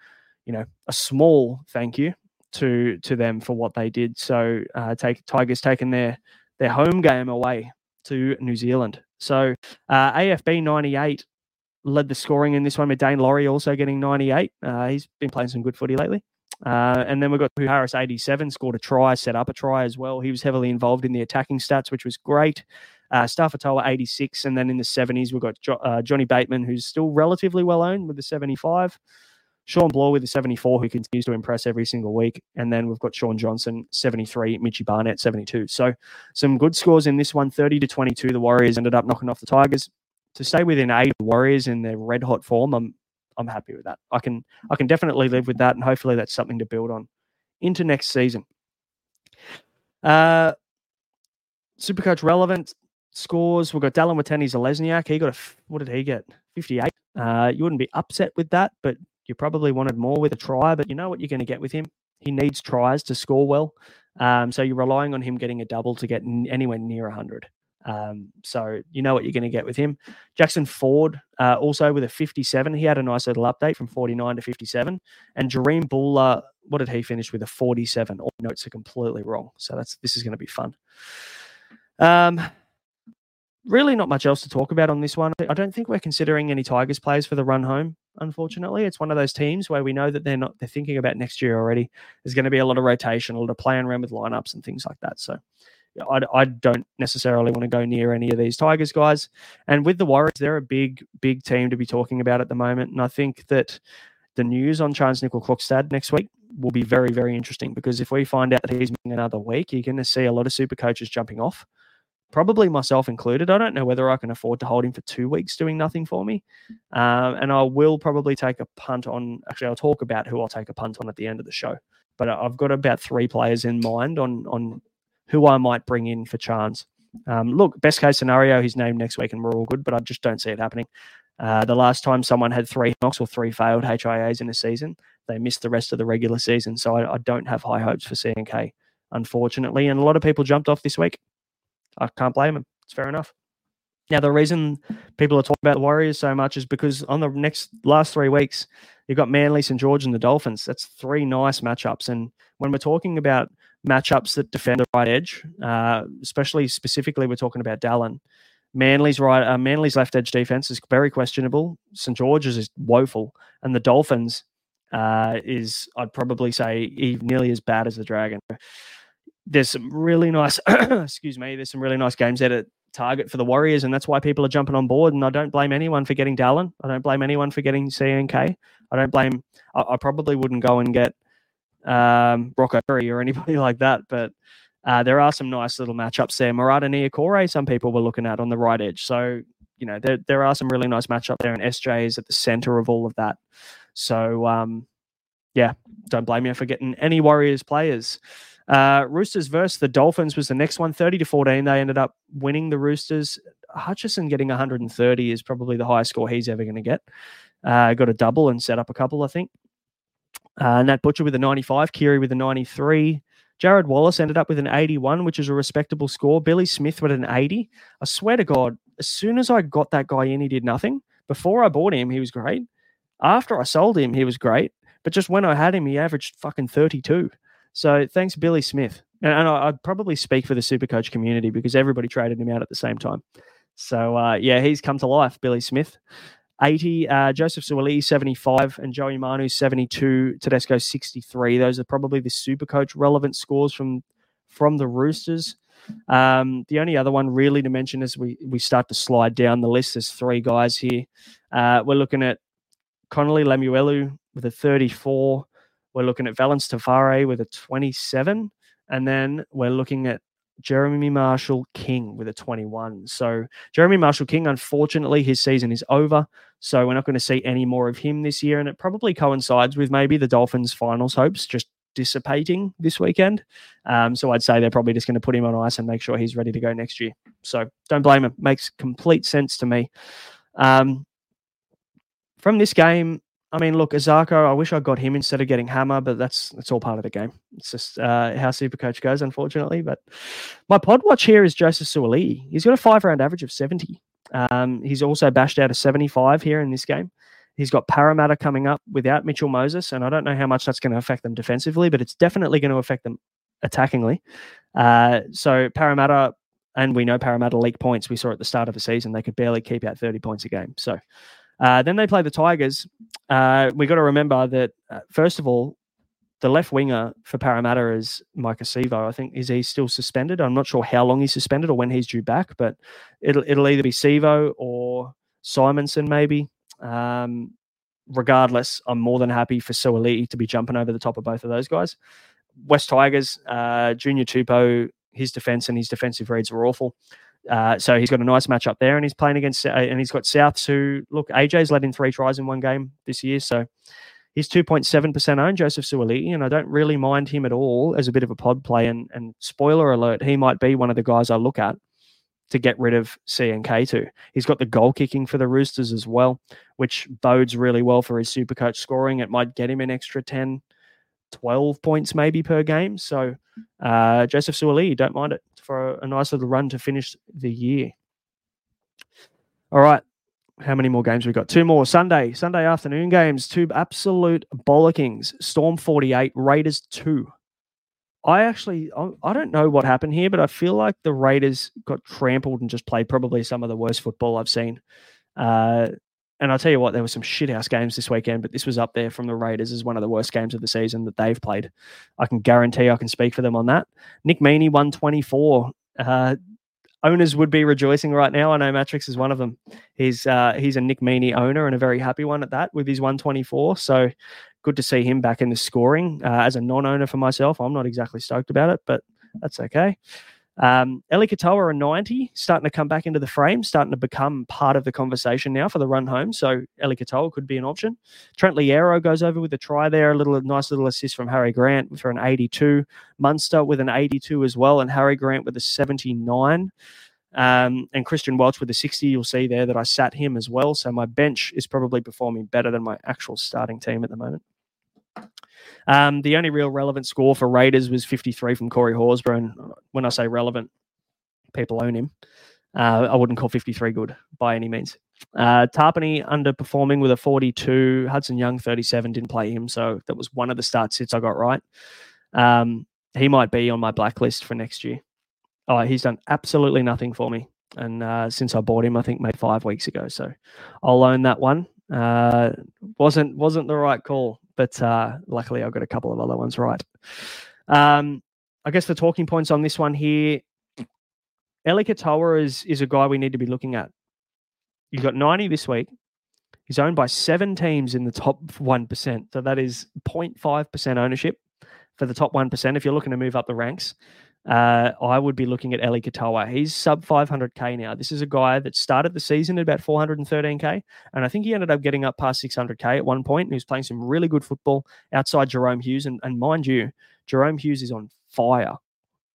you know, a small thank you to to them for what they did. So, uh, take Tigers taking their their home game away to New Zealand. So uh, AFB 98 led the scoring in this one with Daine Laurie also getting 98. Uh, he's been playing some good footy lately. Uh, and then we've got Harris 87, scored a try, set up a try as well. He was heavily involved in the attacking stats, which was great. Uh, Stafatoa 86. And then in the 70s, we've got jo- uh, Johnny Bateman, who's still relatively well owned with the 75. Shawn Blore with the 74, who continues to impress every single week. And then we've got Shaun Johnson, 73, Mitchy Barnett, 72. So some good scores in this one, 30 to 22. The Warriors ended up knocking off the Tigers. To stay within eight the Warriors in their red hot form, I'm I'm happy with that. I can I can definitely live with that, and hopefully that's something to build on into next season. Uh Supercoach relevant scores. We've got Dallin Watene-Zelezniak. He got a what did he get? 58. Uh, you wouldn't be upset with that, but you probably wanted more with a try, but you know what you're going to get with him. He needs tries to score well. Um, so you're relying on him getting a double to get n- anywhere near 100. Um, so you know what you're going to get with him. Jackson Ford uh, also with a 57. He had a nice little update from 49 to 57. And Jahream Bula, what did he finish with? A 47. All notes are completely wrong. So that's this is going to be fun. Um, really not much else to talk about on this one. I don't think we're considering any Tigers players for the run home. Unfortunately, it's one of those teams where we know that they're not they're thinking about next year already. There's going to be a lot of rotation, a lot of playing around with lineups and things like that. So. I, I don't necessarily want to go near any of these Tigers guys. And with the Warriors, they're a big, big team to be talking about at the moment. And I think that the news on Charnze Nicoll-Klokstad next week will be very, very interesting because if we find out that he's missing another week, you're going to see a lot of super coaches jumping off probably myself included. I don't know whether I can afford to hold him for two weeks doing nothing for me. Um, and I will probably take a punt on, actually, I'll talk about who I'll take a punt on at the end of the show. But I've got about three players in mind on, on who I might bring in for Chance. Um, look, best case scenario, he's named next week and we're all good, but I just don't see it happening. Uh, the last time someone had three knocks or three failed HIAs in a season, they missed the rest of the regular season. So I, I don't have high hopes for CNK, unfortunately. And a lot of people jumped off this week. I can't blame him. It's fair enough. Now, the reason people are talking about the Warriors so much is because on the next last three weeks, you've got Manly, St. George, and the Dolphins. That's three nice matchups. And when we're talking about matchups that defend the right edge, uh, especially specifically, we're talking about Dallin. Manly's right, uh, Manly's left edge defense is very questionable. St. George's is woeful, and the Dolphins uh, is, I'd probably say, nearly as bad as the Dragon there's some really nice, excuse me, there's some really nice games there to target for the Warriors, and that's why people are jumping on board. And I don't blame anyone for getting Dallin. I don't blame anyone for getting CNK. I don't blame. I, I probably wouldn't go and get um, Rocco Curry or anybody like that, but uh, there are some nice little matchups there. Marata Niukore, some people were looking at on the right edge. So you know there there are some really nice matchups there, and SJ is at the center of all of that. So um, yeah, don't blame me for getting any Warriors players. Uh, Roosters versus the Dolphins was the next one, 30 to 14. They ended up winning the Roosters. Hutchison getting 130 is probably the highest score he's ever going to get. Uh, got a double and set up a couple, I think. Uh, Nat Butcher with a 95, Keary with a 93. Jared Wallace ended up with an 81, which is a respectable score. Billy Smith with an 80. I swear to God, as soon as I got that guy in, he did nothing. Before I bought him, he was great. After I sold him, he was great. But just when I had him, he averaged fucking 32. So thanks, Billy Smith. And, and I, would probably speak for the Supercoach community because everybody traded him out at the same time. So uh, yeah, he's come to life, Billy Smith. 80, uh, Joseph Suaalii 75, and Joey Manu 72, Tedesco 63. Those are probably the Supercoach relevant scores from from the Roosters. Um, the only other one really to mention as we we start to slide down the list, there's three guys here. Uh, we're looking at Connelly Lemuelu with a 34. We're looking at Valynce Te Whare with a 27. And then we're looking at Jeremy Marshall King with a 21. So Jeremy Marshall King, unfortunately, his season is over. So we're not going to see any more of him this year. And it probably coincides with maybe the Dolphins' finals hopes just dissipating this weekend. Um, so I'd say they're probably just going to put him on ice and make sure he's ready to go next year. So don't blame him. Makes complete sense to me. Um, from this game, I mean, look, Isaako, I wish I got him instead of getting Hammer, but that's that's all part of the game. It's just uh, how Supercoach goes, unfortunately. But my pod watch here is Joseph Suaalii. He's got a five round average of 70. Um, he's also bashed out a 75 here in this game. He's got Parramatta coming up without Mitchell Moses, and I don't know how much that's going to affect them defensively, but it's definitely going to affect them attackingly. Uh, so Parramatta, and we know Parramatta leak points. We saw at the start of the season they could barely keep out 30 points a game. So uh, then they play the Tigers. Uh, we got to remember that uh, first of all, the left winger for Parramatta is Maika Sivo. I think is he still suspended? I'm not sure how long he's suspended or when he's due back, but it'll it'll either be Sivo or Simonsson maybe. Um, regardless, I'm more than happy for Suaalii to be jumping over the top of both of those guys. West Tigers, uh, Junior Tupou, his defense and his defensive reads were awful. Uh, so he's got a nice match up there, and he's playing against, uh, and he's got Souths who look. AJ's led in three tries in one game this year, so he's two point seven percent owned, Joseph Suaalii, and I don't really mind him at all as a bit of a pod play. And, and spoiler alert, he might be one of the guys I look at to get rid of CNK2. He's got the goal kicking for the Roosters as well, which bodes really well for his super coach scoring. It might get him an extra 10, 12 points maybe per game. So uh, Joseph Suaalii, don't mind it for a, a nice little run to finish the year. All right. How many more games we got? Two more. Sunday, Sunday afternoon games. Two absolute bollockings. Storm 48, Raiders 2. I actually, I don't know what happened here, but I feel like the Raiders got trampled and just played probably some of the worst football I've seen. Uh, and I'll tell you what, there were some shithouse games this weekend, but this was up there from the Raiders as one of the worst games of the season that they've played. I can guarantee I can speak for them on that. Nick Meaney, 124. Uh, owners would be rejoicing right now. I know Matrix is one of them. He's uh, he's a Nick Meaney owner and a very happy one at that with his 124. So good to see him back in the scoring. Uh, as a non-owner for myself, I'm not exactly stoked about it, but that's okay. Um, Eli Katoa, a 90, starting to come back into the frame, starting to become part of the conversation now for the run home. So Eli Katoa could be an option. Trent Loiero goes over with a try there, a little nice little assist from Harry Grant for an 82. Munster with an 82 as well, and Harry Grant with a 79. Um, and Christian Welch with a 60. You'll see there that I sat him as well. So my bench is probably performing better than my actual starting team at the moment. Um, the only real relevant score for Raiders was 53 from Corey Horsburgh. And when I say relevant, people own him. Uh, I wouldn't call 53 good by any means. Uh, Tapine underperforming with a 42. Hudson Young 37 didn't play him, so that was one of the start sits I got right. Um, he might be on my blacklist for next year. Oh, he's done absolutely nothing for me, and uh, since I bought him, I think maybe five weeks ago. So I'll own that one. Uh, wasn't wasn't the right call but uh, luckily I got a couple of other ones right. Um, I guess the talking points on this one here, Eli Katoa is is a guy we need to be looking at. He's got 90 this week. He's owned by seven teams in the top 1%. So that is 0.5% ownership for the top 1% if you're looking to move up the ranks uh, I would be looking at Eli Katoa. He's sub 500k now. This is a guy that started the season at about 413k, and I think he ended up getting up past 600k at one point. And he was playing some really good football outside Jahrome Hughes, and, and mind you, Jahrome Hughes is on fire.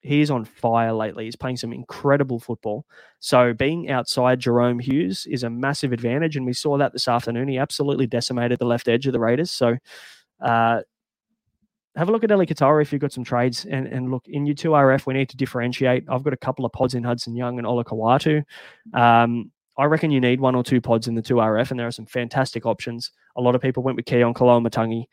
He is on fire lately. He's playing some incredible football. So being outside Jahrome Hughes is a massive advantage, and we saw that this afternoon. He absolutely decimated the left edge of the Raiders. So uh, have a look at Eli Katoa if you've got some trades. And, and look, in your 2RF, we need to differentiate. I've got a couple of pods in Hudson Young and Olakau'atu. Um, I reckon you need one or two pods in the 2RF, and there are some fantastic options. A lot of people went with Keaon Koloamatangi.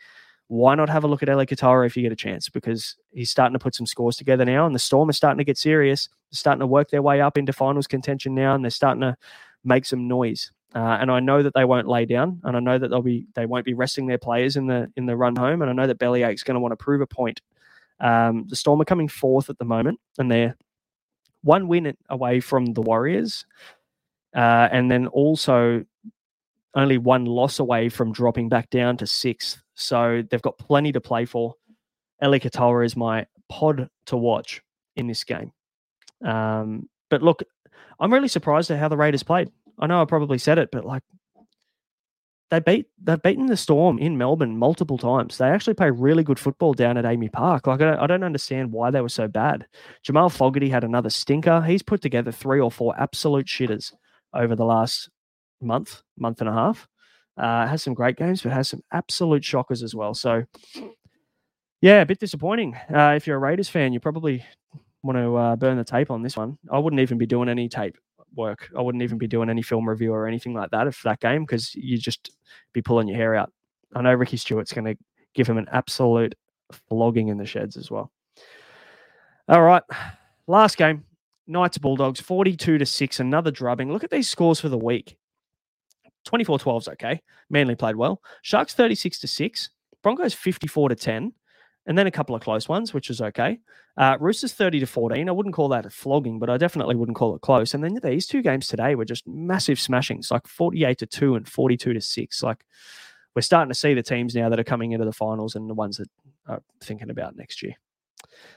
Why not have a look at Eli Katoa if you get a chance? Because he's starting to put some scores together now, and the Storm is starting to get serious. They're starting to work their way up into finals contention now, and they're starting to make some noise. Uh, and I know that they won't lay down, and I know that they'll be they won't be resting their players in the in the run home, and I know that Bellyache's going to want to prove a point. Um, the Storm are coming fourth at the moment, and they're one win away from the Warriors, uh, and then also only one loss away from dropping back down to sixth. So they've got plenty to play for. Eli Katoa is my pod to watch in this game. Um, but look, I'm really surprised at how the Raiders played. I know I probably said it, but like they beat they've beaten the Storm in Melbourne multiple times. They actually play really good football down at AAMI Park. Like I don't, I don't understand why they were so bad. Jamal Fogarty had another stinker. He's put together three or four absolute shitters over the last month, month and a half. Uh, has some great games, but has some absolute shockers as well. So yeah, a bit disappointing. Uh, if you're a Raiders fan, you probably want to uh, burn the tape on this one. I wouldn't even be doing any tape work. I wouldn't even be doing any film review or anything like that if that game because you'd just be pulling your hair out. I know Ricky Stuart's going to give him an absolute flogging in the sheds as well. All right, last game, Knights Bulldogs, forty-two to six, another drubbing. Look at these scores for the week. 24-12 is okay. Manly played well. Sharks 36 to 6. Broncos 54 to 10 and then a couple of close ones, which is okay. Uh, Roosters 30 to 14. I wouldn't call that a flogging, but I definitely wouldn't call it close. And then these two games today were just massive smashings, like 48 to 2 and 42 to 6. Like we're starting to see the teams now that are coming into the finals and the ones that are thinking about next year.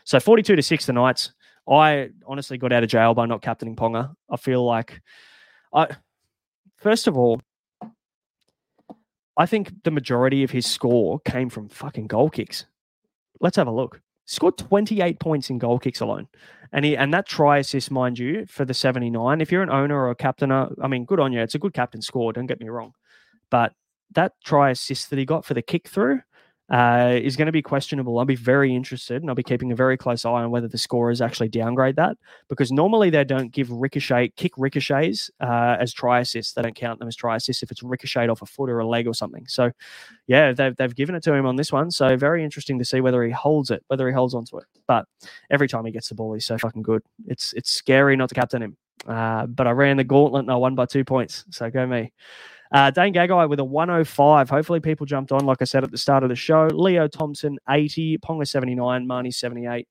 So 42 to 6 the Knights. I honestly got out of jail by not captaining Ponga. I feel like I first of all, I think the majority of his score came from fucking goal kicks. Let's have a look. Scored 28 points in goal kicks alone. And he and that try assist, mind you, for the 79. If you're an owner or a captain, I mean, good on you. It's a good captain score, don't get me wrong. But that try assist that he got for the kick through, uh, is going to be questionable. I'll be very interested and I'll be keeping a very close eye on whether the scorers actually downgrade that because normally they don't give ricochet, kick ricochets uh, as try assists. They don't count them as try assists if it's ricocheted off a foot or a leg or something. So, yeah, they've, they've given it to him on this one. So, very interesting to see whether he holds it, whether he holds onto it. But every time he gets the ball, he's so fucking good. It's, it's scary not to captain him. Uh, but I ran the gauntlet and I won by two points. So, go me. Uh, Dane Gagai with a 105. Hopefully, people jumped on, like I said at the start of the show. Leo Thompson, 80. Ponga, 79. Mahoney, 78.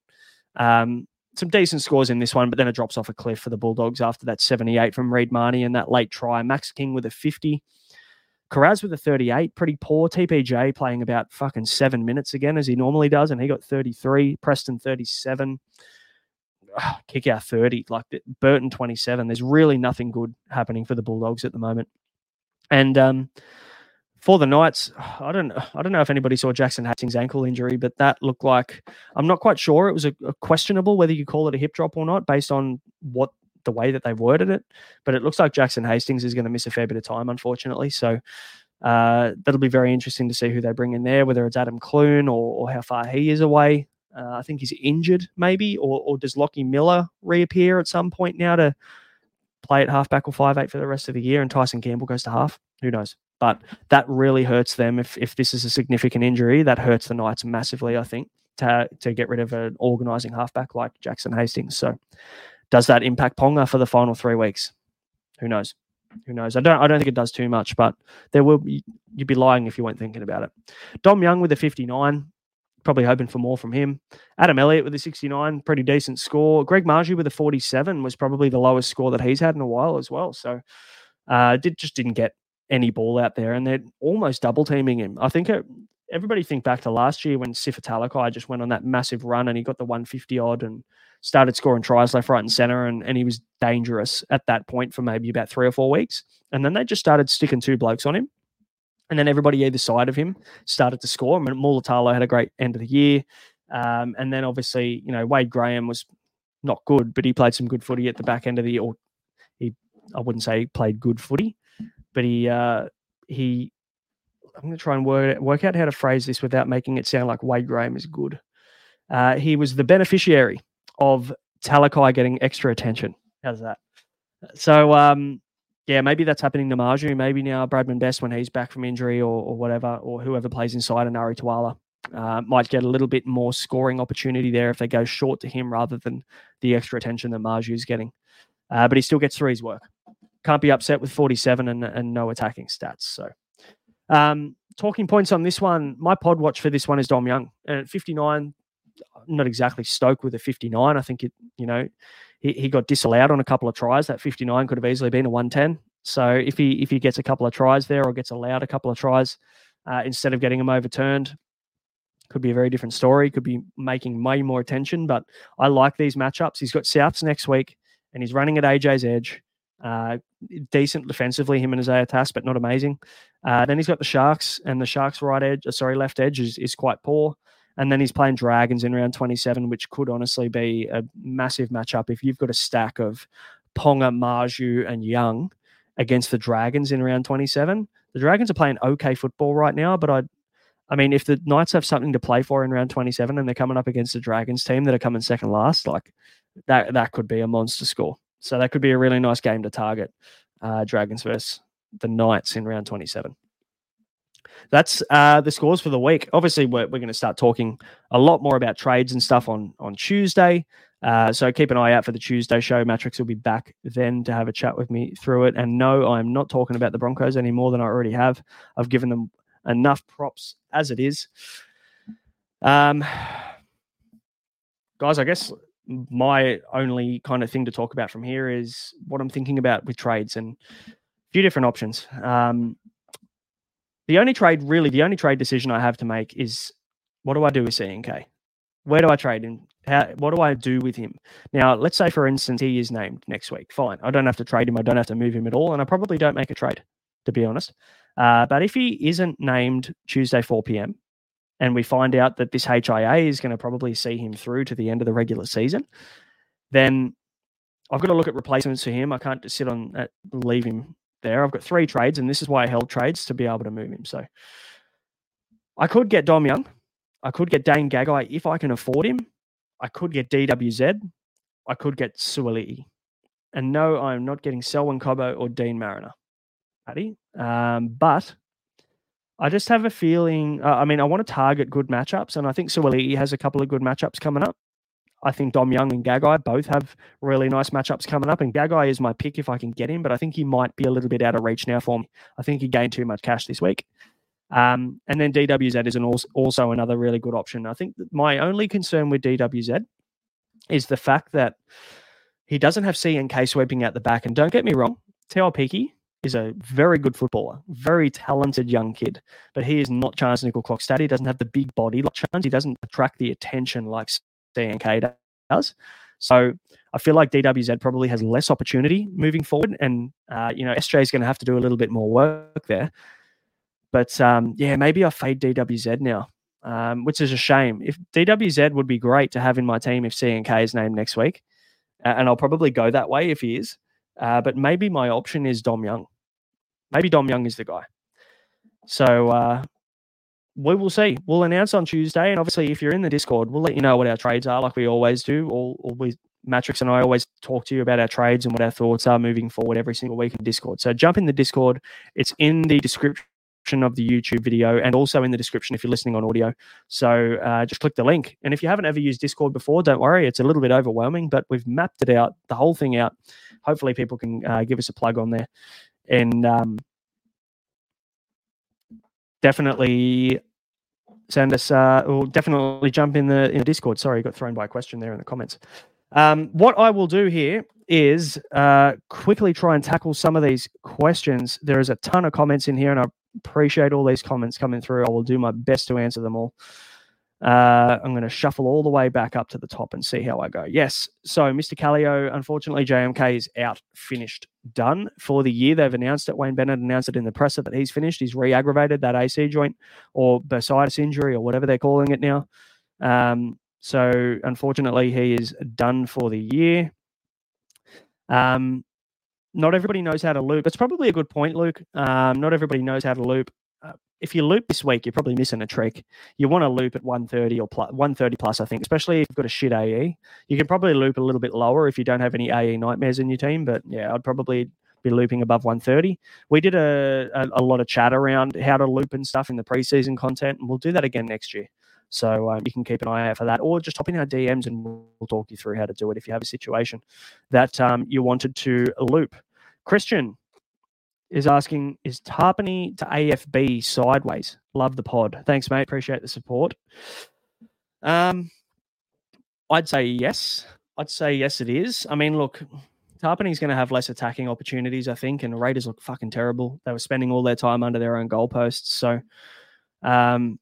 Um, some decent scores in this one, but then it drops off a cliff for the Bulldogs after that 78 from Reed Mahoney and that late try. Max King with a 50. Kiraz with a 38, pretty poor. TPJ playing about fucking seven minutes again, as he normally does, and he got 33. Preston 37. Kikau 30. Like Burton 27. There's really nothing good happening for the Bulldogs at the moment. And um, for the Knights, I don't I don't know if anybody saw Jackson Hastings' ankle injury, but that looked like I'm not quite sure. It was a, a questionable whether you call it a hip drop or not, based on what the way that they've worded it. But it looks like Jackson Hastings is going to miss a fair bit of time, unfortunately. So uh, that'll be very interesting to see who they bring in there, whether it's Adam Clune or, or how far he is away. Uh, I think he's injured, maybe, or, or does Lockie Miller reappear at some point now to play at halfback or five eight for the rest of the year, and Tyson Gamble goes to half. Who knows? But that really hurts them if if this is a significant injury. That hurts the Knights massively. I think to to get rid of an organising halfback like Jackson Hastings. So, does that impact Ponga for the final three weeks? Who knows? Who knows? I don't. I don't think it does too much, but there will. Be, you'd be lying if you weren't thinking about it. Dom Young with a 59 probably hoping for more from him. Adam Elliott with a 69, pretty decent score. Greg Marzhew with a 47 was probably the lowest score that he's had in a while as well. So uh, did just didn't get any ball out there, and they're almost double teaming him. I think it, everybody think back to last year when Sifa Talakai just went on that massive run and he got the 150 odd and started scoring tries left, right, and center, and, and he was dangerous at that point for maybe about three or four weeks. And then they just started sticking two blokes on him and then everybody either side of him started to score. I mean, Mulitalo had a great end of the year. Um, and then obviously, you know, Wade Graham was not good, but he played some good footy at the back end of the year. he I wouldn't say he played good footy, but he uh he I'm gonna try and work work out how to phrase this without making it sound like Wade Graham is good. Uh, he was the beneficiary of Talakai getting extra attention. How's that? So um yeah, maybe that's happening to Marzhew. Maybe now Bradman Best, when he's back from injury or, or whatever, or whoever plays inside and Ari Tuala, uh, might get a little bit more scoring opportunity there if they go short to him rather than the extra attention that Marzhew is getting. Uh, but he still gets his work. Can't be upset with 47 and, and no attacking stats. So, um, talking points on this one, my pod watch for this one is Dom Young. And at 59, not exactly stoked with a 59. I think it, you know, he, he got disallowed on a couple of tries. That 59 could have easily been a 110. So if he if he gets a couple of tries there or gets allowed a couple of tries uh, instead of getting them overturned, could be a very different story. Could be making way more attention. But I like these matchups. He's got Souths next week, and he's running at AJ's edge. Uh, decent defensively, him and Isaiah Tass, but not amazing. Uh, then he's got the Sharks, and the Sharks' right edge, uh, sorry, left edge is, is quite poor. And then he's playing Dragons in round 27, which could honestly be a massive matchup if you've got a stack of Ponga, Marzhew, and Young against the Dragons in round 27. The Dragons are playing okay football right now, but I, I mean, if the Knights have something to play for in round 27 and they're coming up against the Dragons team that are coming second last, like that, that could be a monster score. So that could be a really nice game to target uh, Dragons versus the Knights in round 27. That's uh, the scores for the week. Obviously, we're, we're going to start talking a lot more about trades and stuff on, on Tuesday. Uh, so keep an eye out for the Tuesday show. Matrix will be back then to have a chat with me through it. And no, I'm not talking about the Broncos any more than I already have. I've given them enough props as it is. Um, guys, I guess my only kind of thing to talk about from here is what I'm thinking about with trades and a few different options. Um, the only trade, really, the only trade decision I have to make is what do I do with CNK? Where do I trade him? How, what do I do with him? Now, let's say, for instance, he is named next week. Fine. I don't have to trade him. I don't have to move him at all. And I probably don't make a trade, to be honest. Uh, but if he isn't named Tuesday, 4 p.m., and we find out that this HIA is going to probably see him through to the end of the regular season, then I've got to look at replacements for him. I can't just sit on uh, leave him there. I've got three trades, and this is why I held trades to be able to move him. So I could get Dom Young. I could get Dane Gagai if I can afford him. I could get DWZ. I could get Suaalii. And no, I'm not getting Selwyn Cobbo or Deine Mariner, Paddy. Um, but I just have a feeling. Uh, I mean, I want to target good matchups, and I think Suaalii has a couple of good matchups coming up. I think Dom Young and Gagai both have really nice matchups coming up, and Gagai is my pick if I can get him, but I think he might be a little bit out of reach now for me. I think he gained too much cash this week. Um, and then DWZ is an also, also another really good option. I think my only concern with DWZ is the fact that he doesn't have CNK sweeping out the back. And don't get me wrong, Tuaupiki is a very good footballer, very talented young kid, but he is not Charnze Nicoll-Klokstad. He doesn't have the big body like Charnze. He doesn't attract the attention like CNK does. So I feel like DWZ probably has less opportunity moving forward, and uh, you know SJ is going to have to do a little bit more work there. But um, yeah, maybe I fade DWZ now, um, which is a shame. If DWZ would be great to have in my team if CNK is named next week, and I'll probably go that way if he is. Uh, but maybe my option is Dom Young. Maybe Dom Young is the guy. So uh, we will see. We'll announce on Tuesday, and obviously, if you're in the Discord, we'll let you know what our trades are, like we always do. All, always Matrix and I always talk to you about our trades and what our thoughts are moving forward every single week in Discord. So jump in the Discord. It's in the description of the YouTube video and also in the description if you're listening on audio. So uh, just click the link. And if you haven't ever used Discord before, don't worry. It's a little bit overwhelming, but we've mapped it out, the whole thing out. Hopefully, people can uh, give us a plug on there. And um, definitely send us, uh, or definitely jump in the in the Discord. Sorry, got thrown by a question there in the comments. Um, what I will do here is uh, quickly try and tackle some of these questions. There is a ton of comments in here, and I appreciate all these comments coming through. I will do my best to answer them all. Uh, I'm going to shuffle all the way back up to the top and see how I go. Yes. So, Mr. Callio, unfortunately, JMK is out, finished, done for the year. They've announced it. Wayne Bennett announced it in the presser that he's finished. He's re aggravated that AC joint or bursitis injury or whatever they're calling it now. Um, so, unfortunately, he is done for the year. Um, not everybody knows how to loop. It's probably a good point, Luke. Um, not everybody knows how to loop if you loop this week, you're probably missing a trick. You want to loop at 130 or plus, 130 plus, I think, especially if you've got a shit AE. You can probably loop a little bit lower if you don't have any AE nightmares in your team. But yeah, I'd probably be looping above 130. We did a, a, a lot of chat around how to loop and stuff in the preseason content, and we'll do that again next year. So um, you can keep an eye out for that, or just hop in our DMs and we'll talk you through how to do it if you have a situation that um, you wanted to loop. Christian, is asking, is Tapine to AFB sideways? Love the pod. Thanks, mate. Appreciate the support. Um, I'd say yes. I'd say yes, it is. I mean, look, Tapine's going to have less attacking opportunities, I think, and the Raiders look fucking terrible. They were spending all their time under their own goalposts. So, um,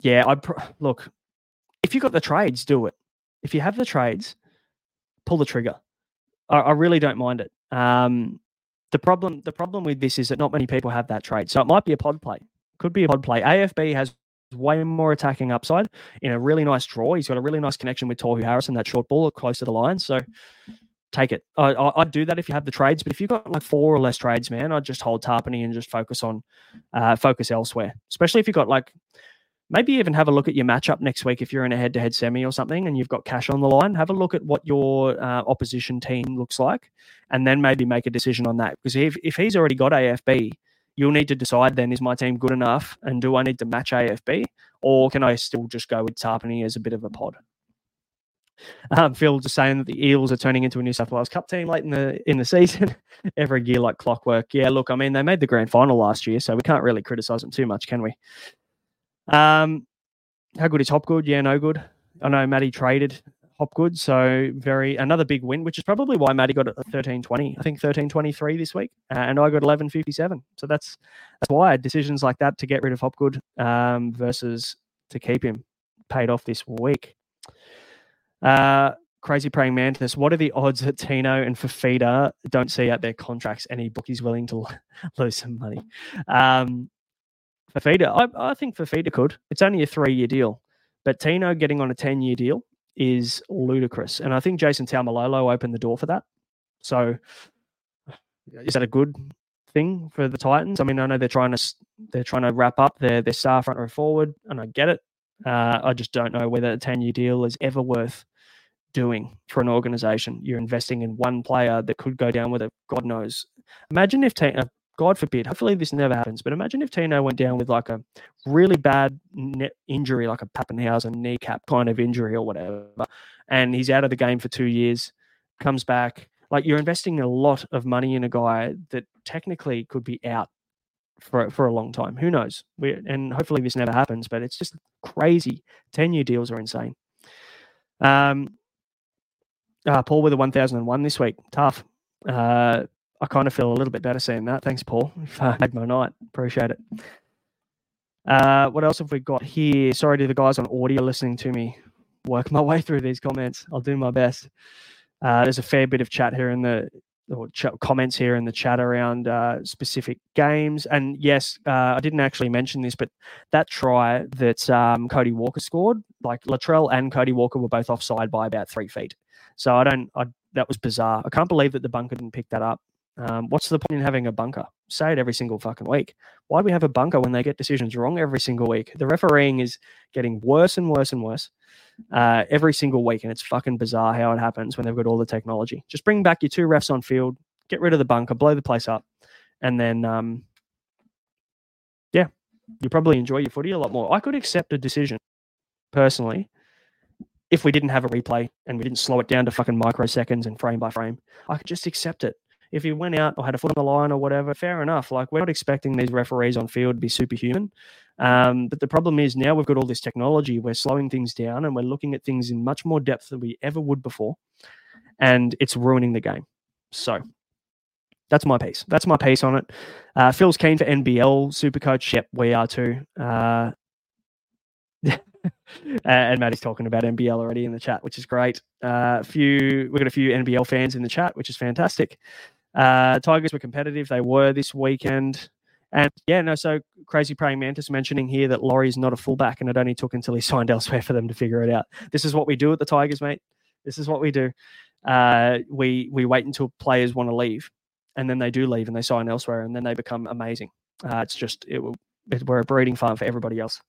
yeah, I pr- look. If you've got the trades, do it. If you have the trades, pull the trigger. I, I really don't mind it. Um, the problem, the problem with this is that not many people have that trade. So it might be a pod play. Could be a pod play. AFB has way more attacking upside in a really nice draw. He's got a really nice connection with Tohu Harrison, that short ball close to the line. So take it. I, I, would do that if you have the trades, but if you've got like four or less trades, man, I'd just hold Tapine and just focus on uh, focus elsewhere. Especially if you've got like maybe even have a look at your matchup next week if you're in a head-to-head semi or something and you've got cash on the line. Have a look at what your uh, opposition team looks like, and then maybe make a decision on that. Because if if he's already got AFB, you'll need to decide then is my team good enough and do I need to match AFB or can I still just go with Tapine as a bit of a pod? Um, Phil just saying that the Eels are turning into a New South Wales Cup team late in the in the season. Every year like clockwork. Yeah, look, I mean they made the grand final last year, so we can't really criticise them too much, can we? Um, how good is Hopgood? Yeah, no good. I know Matty traded Hopgood. So very another big win, which is probably why Matty got a 1320. I think 1323 this week, uh, and I got 1157. So that's that's why decisions like that to get rid of Hopgood um, versus to keep him paid off this week. Uh, Crazy praying mantis. What are the odds that Tino and Fifita don't see out their contracts? Any bookies willing to lose some money? Um, Fifita, I, I think Fifita could. It's only a three-year deal, but Tino getting on a ten-year deal is ludicrous. And I think Jason Taumalolo opened the door for that. So is that a good thing for the Titans? I mean, I know they're trying to they're trying to wrap up their their star front row forward, and I get it. Uh, I just don't know whether a ten year deal is ever worth doing for an organization. You're investing in one player that could go down with it. God knows. Imagine if Tino, God forbid, hopefully this never happens, but imagine if Tino went down with like a really bad injury, like a Papenhuyzen kneecap kind of injury or whatever, and he's out of the game for two years, comes back. Like you're investing a lot of money in a guy that technically could be out for for a long time. Who knows? We, and hopefully this never happens, but it's just crazy. Ten year deals are insane. Um, uh, Paul with a 1001 this week. Tough. Uh, I kind of feel a little bit better saying that. Thanks, Paul. Made my night. Appreciate it. Uh, what else have we got here? Sorry to the guys on audio listening to me work my way through these comments. I'll do my best. Uh, there's a fair bit of chat here in the or ch- comments here in the chat around uh, specific games. And yes, uh, I didn't actually mention this, but that try that um, Cody Walker scored, like Latrell and Cody Walker were both offside by about three feet. So I don't, I, that was bizarre. I can't believe that the bunker didn't pick that up. Um, what's the point in having a bunker? Say it every single fucking week. Why do we have a bunker when they get decisions wrong every single week? The refereeing is getting worse and worse and worse uh, every single week, and it's fucking bizarre how it happens when they've got all the technology. Just bring back your two refs on field, get rid of the bunker, blow the place up, and then, um, yeah, you probably enjoy your footy a lot more. I could accept a decision personally if we didn't have a replay and we didn't slow it down to fucking microseconds and frame by frame. I could just accept it if he went out or had a foot on the line or whatever, fair enough. Like we're not expecting these referees on field to be superhuman. Um, but the problem is now we've got all this technology. We're slowing things down and we're looking at things in much more depth than we ever would before, and it's ruining the game. So that's my piece. That's my piece on it. Uh, Phil's keen for NBL super coach. Yep, we are too. Uh, and Maddie's talking about NBL already in the chat, which is great. Uh, a few, we've got a few NBL fans in the chat, which is fantastic. Uh, Tigers were competitive. They were this weekend. And yeah, no, so crazy praying mantis mentioning here that Laurie's not a fullback and it only took until he signed elsewhere for them to figure it out. This is what we do at the Tigers, mate. This is what we do. Uh, we we wait until players want to leave, and then they do leave and they sign elsewhere, and then they become amazing. Uh, it's just it, it, we're a breeding farm for everybody else.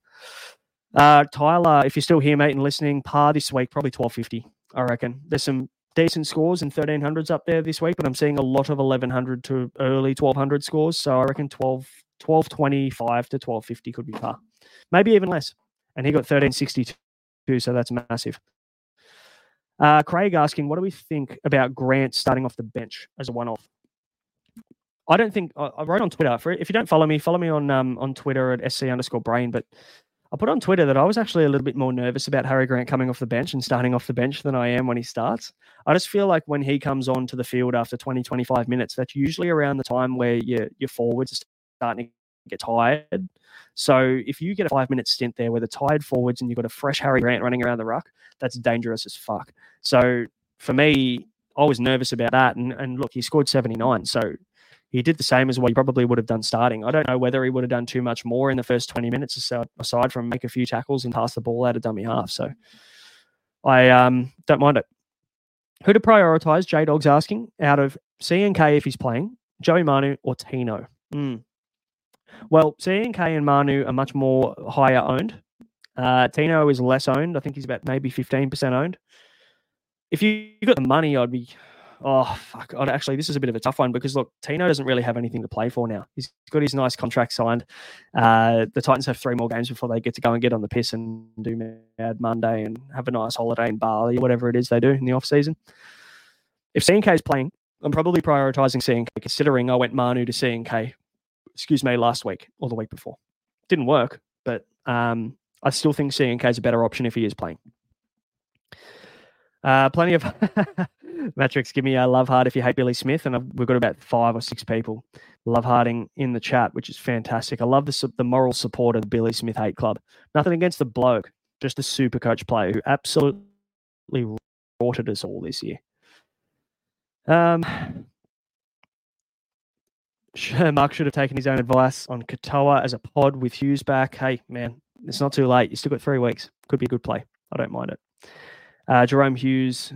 Uh, Tyler, if you're still here, mate, and listening, par this week probably twelve fifty. I reckon there's some decent scores in 1300s up there this week, but I'm seeing a lot of 1100 to early 1200 scores. So I reckon 12, 1225 to 1250 could be par, maybe even less. And he got 1362, so that's massive. Uh, Craig asking, what do we think about Grant starting off the bench as a one-off? I don't think I, wrote on Twitter. For if you don't follow me, follow me on um, on Twitter at sc underscore brain. But I put on Twitter that I was actually a little bit more nervous about Harry Grant coming off the bench and starting off the bench than I am when he starts. I just feel like when he comes on to the field after 20, 25 minutes, that's usually around the time where your, your forwards are starting to get tired. So if you get a five minute stint there with a tired forwards and you've got a fresh Harry Grant running around the ruck, that's dangerous as fuck. So for me, I was nervous about that. And, and look, he scored 79. So he did the same as what he probably would have done starting. I don't know whether he would have done too much more in the first 20 minutes aside, aside from make a few tackles and pass the ball out of dummy half. So I um, don't mind it. Who to prioritise? J Dog's asking out of CNK if he's playing, Joey Manu or Tino. Mm. Well, CNK and Manu are much more higher owned. Uh, Tino is less owned. I think he's about maybe 15% owned. If you, you got the money, I'd be oh fuck. I'd actually, this is a bit of a tough one because look, Tino doesn't really have anything to play for now. He's got his nice contract signed. Uh, the Titans have three more games before they get to go and get on the piss and do Mad Monday and have a nice holiday in Bali, whatever it is they do in the off season. If CNK is playing, I'm probably prioritizing CNK, considering I went Manu to CNK, excuse me, last week or the week before. Didn't work, but um, I still think CNK is a better option if he is playing. Uh, plenty of Matrix, give me a love heart if you hate Billy Smith. And I've, we've got about five or six people love hearting in the chat, which is fantastic. I love the, the moral support of the Billy Smith Hate Club. Nothing against the bloke, just the super coach player who absolutely rorted us all this year. Um, Mark should have taken his own advice on Katoa as a pod with Hughes back. Hey, man, it's not too late. You still got three weeks. Could be a good play. I don't mind it. Uh, Jahrome Hughes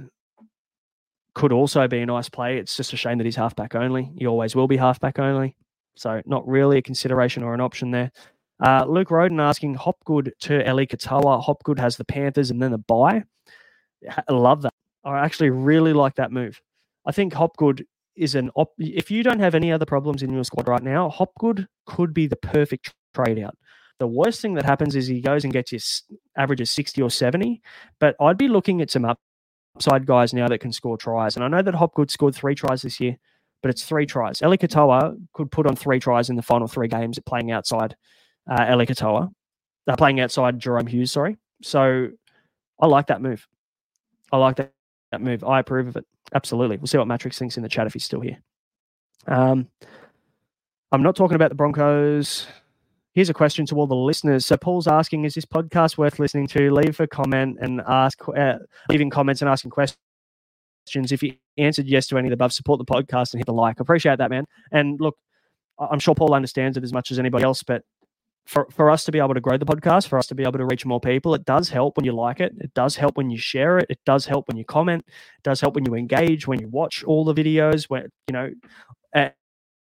could also be a nice play. It's just a shame that he's halfback only. He always will be halfback only. So not really a consideration or an option there. Uh, Luke Roden asking Hopgood to Eli Katoa. Hopgood has the Panthers and then the bye. I love that. I actually really like that move. I think Hopgood is an op. If you don't have any other problems in your squad right now, Hopgood could be the perfect trade out. The worst thing that happens is he goes and gets his averages 60 or 70, but I'd be looking at some upside guys now that can score tries. And I know that Hopgood scored three tries this year, but it's three tries. Eli Katoa could put on three tries in the final three games playing outside uh, Eli Katoa, uh, playing outside Jahrome Hughes, sorry. So I like that move. I like that, that move. I approve of it. Absolutely. We'll see what Matrix thinks in the chat if he's still here. Um, I'm not talking about the Broncos. Here's a question to all the listeners. So Paul's asking, is this podcast worth listening to? Leave a comment and ask, uh, leaving comments and asking questions. If you answered yes to any of the above, support the podcast and hit the like. Appreciate that, man. And look, I'm sure Paul understands it as much as anybody else, but for, for us to be able to grow the podcast, for us to be able to reach more people, it does help when you like it. It does help when you share it. It does help when you comment. It does help when you engage, when you watch all the videos, when, you know,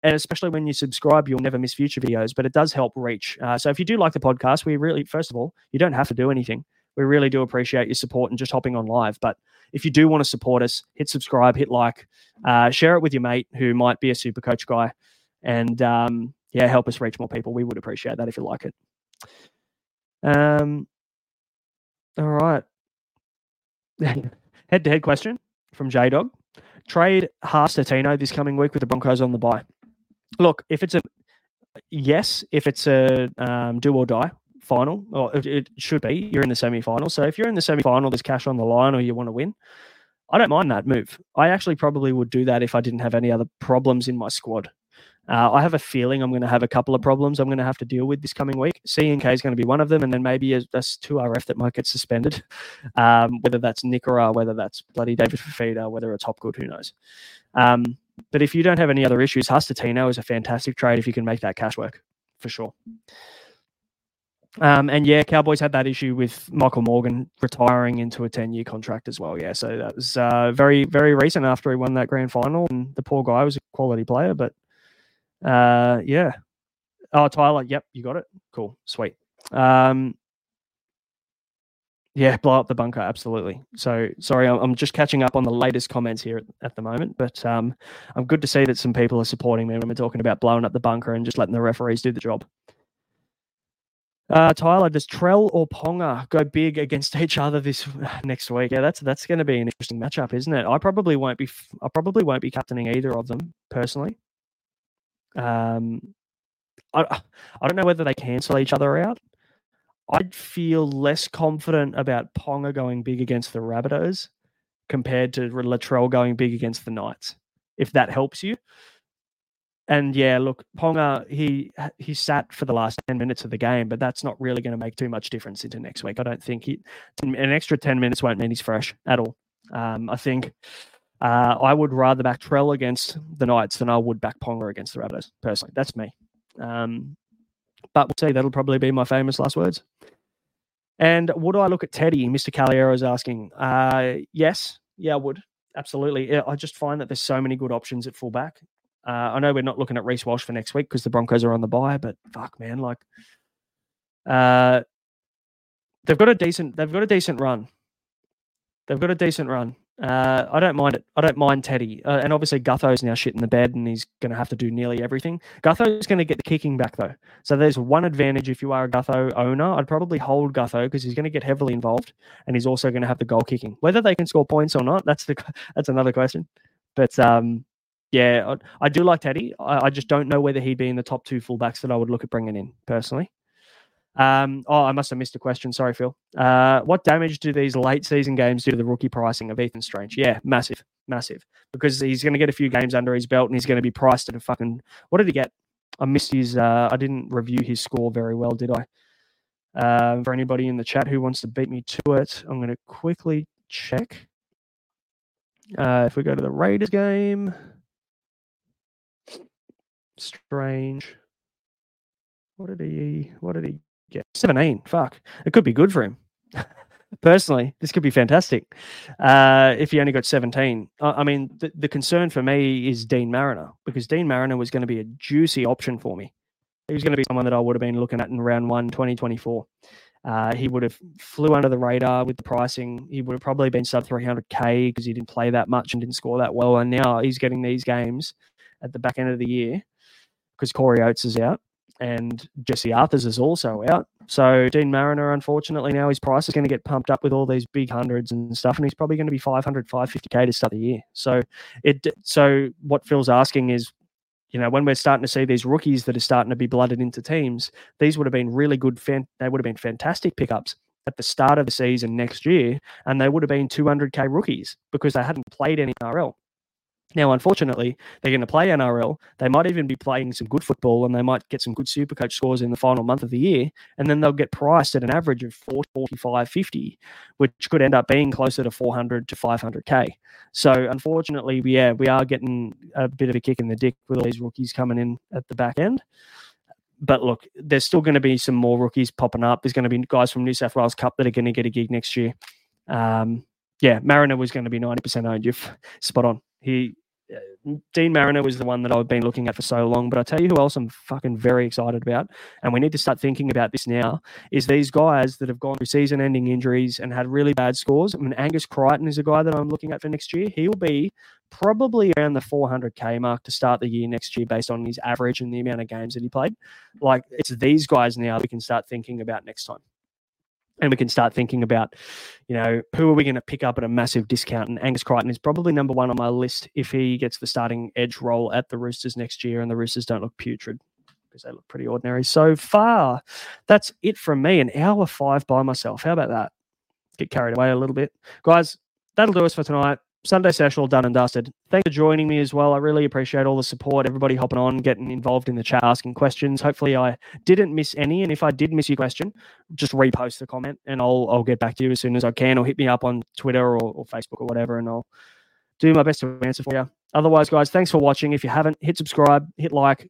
especially when you subscribe, you'll never miss future videos. But it does help reach. Uh, so if you do like the podcast, we really, first of all, you don't have to do anything. We really do appreciate your support and just hopping on live. But if you do want to support us, hit subscribe, hit like, uh, share it with your mate who might be a super coach guy, and um, yeah, help us reach more people. We would appreciate that if you like it. Um, all right. head to head question from J Dog. Trade Tino this coming week with the Broncos on the bye look, if it's a yes, if it's a um, do or die final, or it, it should be, you're in the semi final. So if you're in the semi final, there's cash on the line, or you want to win. I don't mind that move. I actually probably would do that if I didn't have any other problems in my squad. Uh, I have a feeling I'm going to have a couple of problems I'm going to have to deal with this coming week. CNK is going to be one of them, and then maybe a, a 2RF that might get suspended, um, whether that's Nikora, whether that's bloody David Fifita, whether it's Hopgood, who knows. Um, but if you don't have any other issues, Hustatino is a fantastic trade if you can make that cash work for sure. Um, and yeah, Cowboys had that issue with Michael Morgan retiring into a 10 year contract as well. Yeah. So that was uh, very, very recent after he won that grand final. And the poor guy was a quality player. But uh, yeah. Oh, Tyler. Yep. You got it. Cool. Sweet. Um, yeah, blow up the bunker, absolutely. So sorry, I'm just catching up on the latest comments here at, the moment, but um, I'm good to see that some people are supporting me when we're talking about blowing up the bunker and just letting the referees do the job. Uh, Tyler, does Trell or Ponga go big against each other this next week? Yeah, that's that's going to be an interesting matchup, isn't it? I probably won't be I probably won't be captaining either of them personally. Um, I I don't know whether they cancel each other out. I'd feel less confident about Ponga going big against the Rabbitohs compared to Latrell going big against the Knights, if that helps you. And yeah, look, Ponga, he he sat for the last 10 minutes of the game, but that's not really going to make too much difference into next week. I don't think he, an extra 10 minutes won't mean he's fresh at all. Um, I think uh, I would rather back Trell against the Knights than I would back Ponga against the Rabbitohs, personally. That's me. Um, but we'll see. That'll probably be my famous last words. And would I look at Teddy? Mr. Caliero is asking. Uh, yes, yeah, I would. Absolutely. I just find that there's so many good options at fullback. Uh, I know we're not looking at Reece Walsh for next week because the Broncos are on the bye, but fuck, man, like, uh, they've got a decent, they've got a decent run. They've got a decent run. Uh, I don't mind it. I don't mind Teddy. Uh, and obviously, Gutho's now shit in the bed and he's going to have to do nearly everything. Gutho's going to get the kicking back, though. So there's one advantage if you are a Gutho owner. I'd probably hold Gutho because he's going to get heavily involved and he's also going to have the goal kicking. Whether they can score points or not, that's the that's another question. But um, yeah, I, I, do like Teddy. I, I just don't know whether he'd be in the top two fullbacks that I would look at bringing in personally. Um, oh, I must have missed a question. Sorry, Phil. Uh, what damage do these late season games do to the rookie pricing of Ethan Strange? Yeah, massive, massive. Because he's going to get a few games under his belt and he's going to be priced at a fucking. What did he get? I missed his. Uh, I didn't review his score very well, did I? Uh, for anybody in the chat who wants to beat me to it, I'm going to quickly check. Uh, if we go to the Raiders game, Strange. What did he? What did he yeah, 17. Fuck. It could be good for him. Personally, this could be fantastic. Uh, if he only got 17. I, I mean, the, the concern for me is Deine Mariner because Deine Mariner was going to be a juicy option for me. He was going to be someone that I would have been looking at in round one, 2024. Uh, he would have flew under the radar with the pricing. He would have probably been sub 300k because he didn't play that much and didn't score that well. And now he's getting these games at the back end of the year because Corey Oates is out and Jesse Arthars is also out. So Deine Mariner, unfortunately, now his price is going to get pumped up with all these big hundreds and stuff, and he's probably going to be 500, 550k to start the year. So it, so what Phil's asking is, you know, when we're starting to see these rookies that are starting to be blooded into teams, these would have been really good. Fan, they would have been fantastic pickups at the start of the season next year, and they would have been 200k rookies because they hadn't played any NRL. Now, unfortunately, they're going to play NRL. They might even be playing some good football and they might get some good super coach scores in the final month of the year. And then they'll get priced at an average of 40, 45, 50, which could end up being closer to 400 to 500K. So, unfortunately, yeah, we are getting a bit of a kick in the dick with all these rookies coming in at the back end. But look, there's still going to be some more rookies popping up. There's going to be guys from New South Wales Cup that are going to get a gig next year. Um, yeah, Mariner was going to be 90% owned. You're spot on. He uh, Deine Mariner was the one that I've been looking at for so long, but I tell you who else I'm fucking very excited about, and we need to start thinking about this now. Is these guys that have gone through season-ending injuries and had really bad scores? I mean, Angus Crichton is a guy that I'm looking at for next year. He will be probably around the 400k mark to start the year next year, based on his average and the amount of games that he played. Like it's these guys now we can start thinking about next time and we can start thinking about, you know, who are we going to pick up at a massive discount? And Angus Crichton is probably number one on my list if he gets the starting edge role at the Roosters next year, and the Roosters don't look putrid because they look pretty ordinary so far. That's it from me. An hour five by myself. How about that? Get carried away a little bit, guys. That'll do us for tonight. Sunday session all done and dusted. Thanks for joining me as well. I really appreciate all the support, everybody hopping on, getting involved in the chat, asking questions. Hopefully, I didn't miss any. And if I did miss your question, just repost the comment and I'll I'll get back to you as soon as I can, or hit me up on Twitter or, or Facebook or whatever, and I'll do my best to answer for you. Otherwise, guys, thanks for watching. If you haven't, hit subscribe, hit like,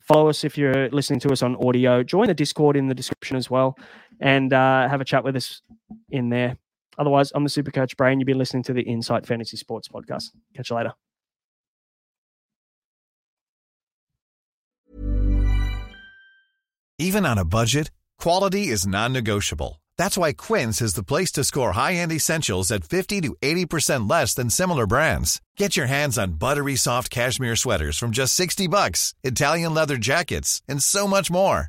follow us if you're listening to us on audio. Join the Discord in the description as well, and uh, have a chat with us in there. Otherwise, I'm the Super Coach Brain. You've been listening to the Insight Fantasy Sports Podcast. Catch you later. Even on a budget, quality is non negotiable. That's why Quince is the place to score high end essentials at 50 to 80% less than similar brands. Get your hands on buttery soft cashmere sweaters from just 60 bucks, Italian leather jackets, and so much more.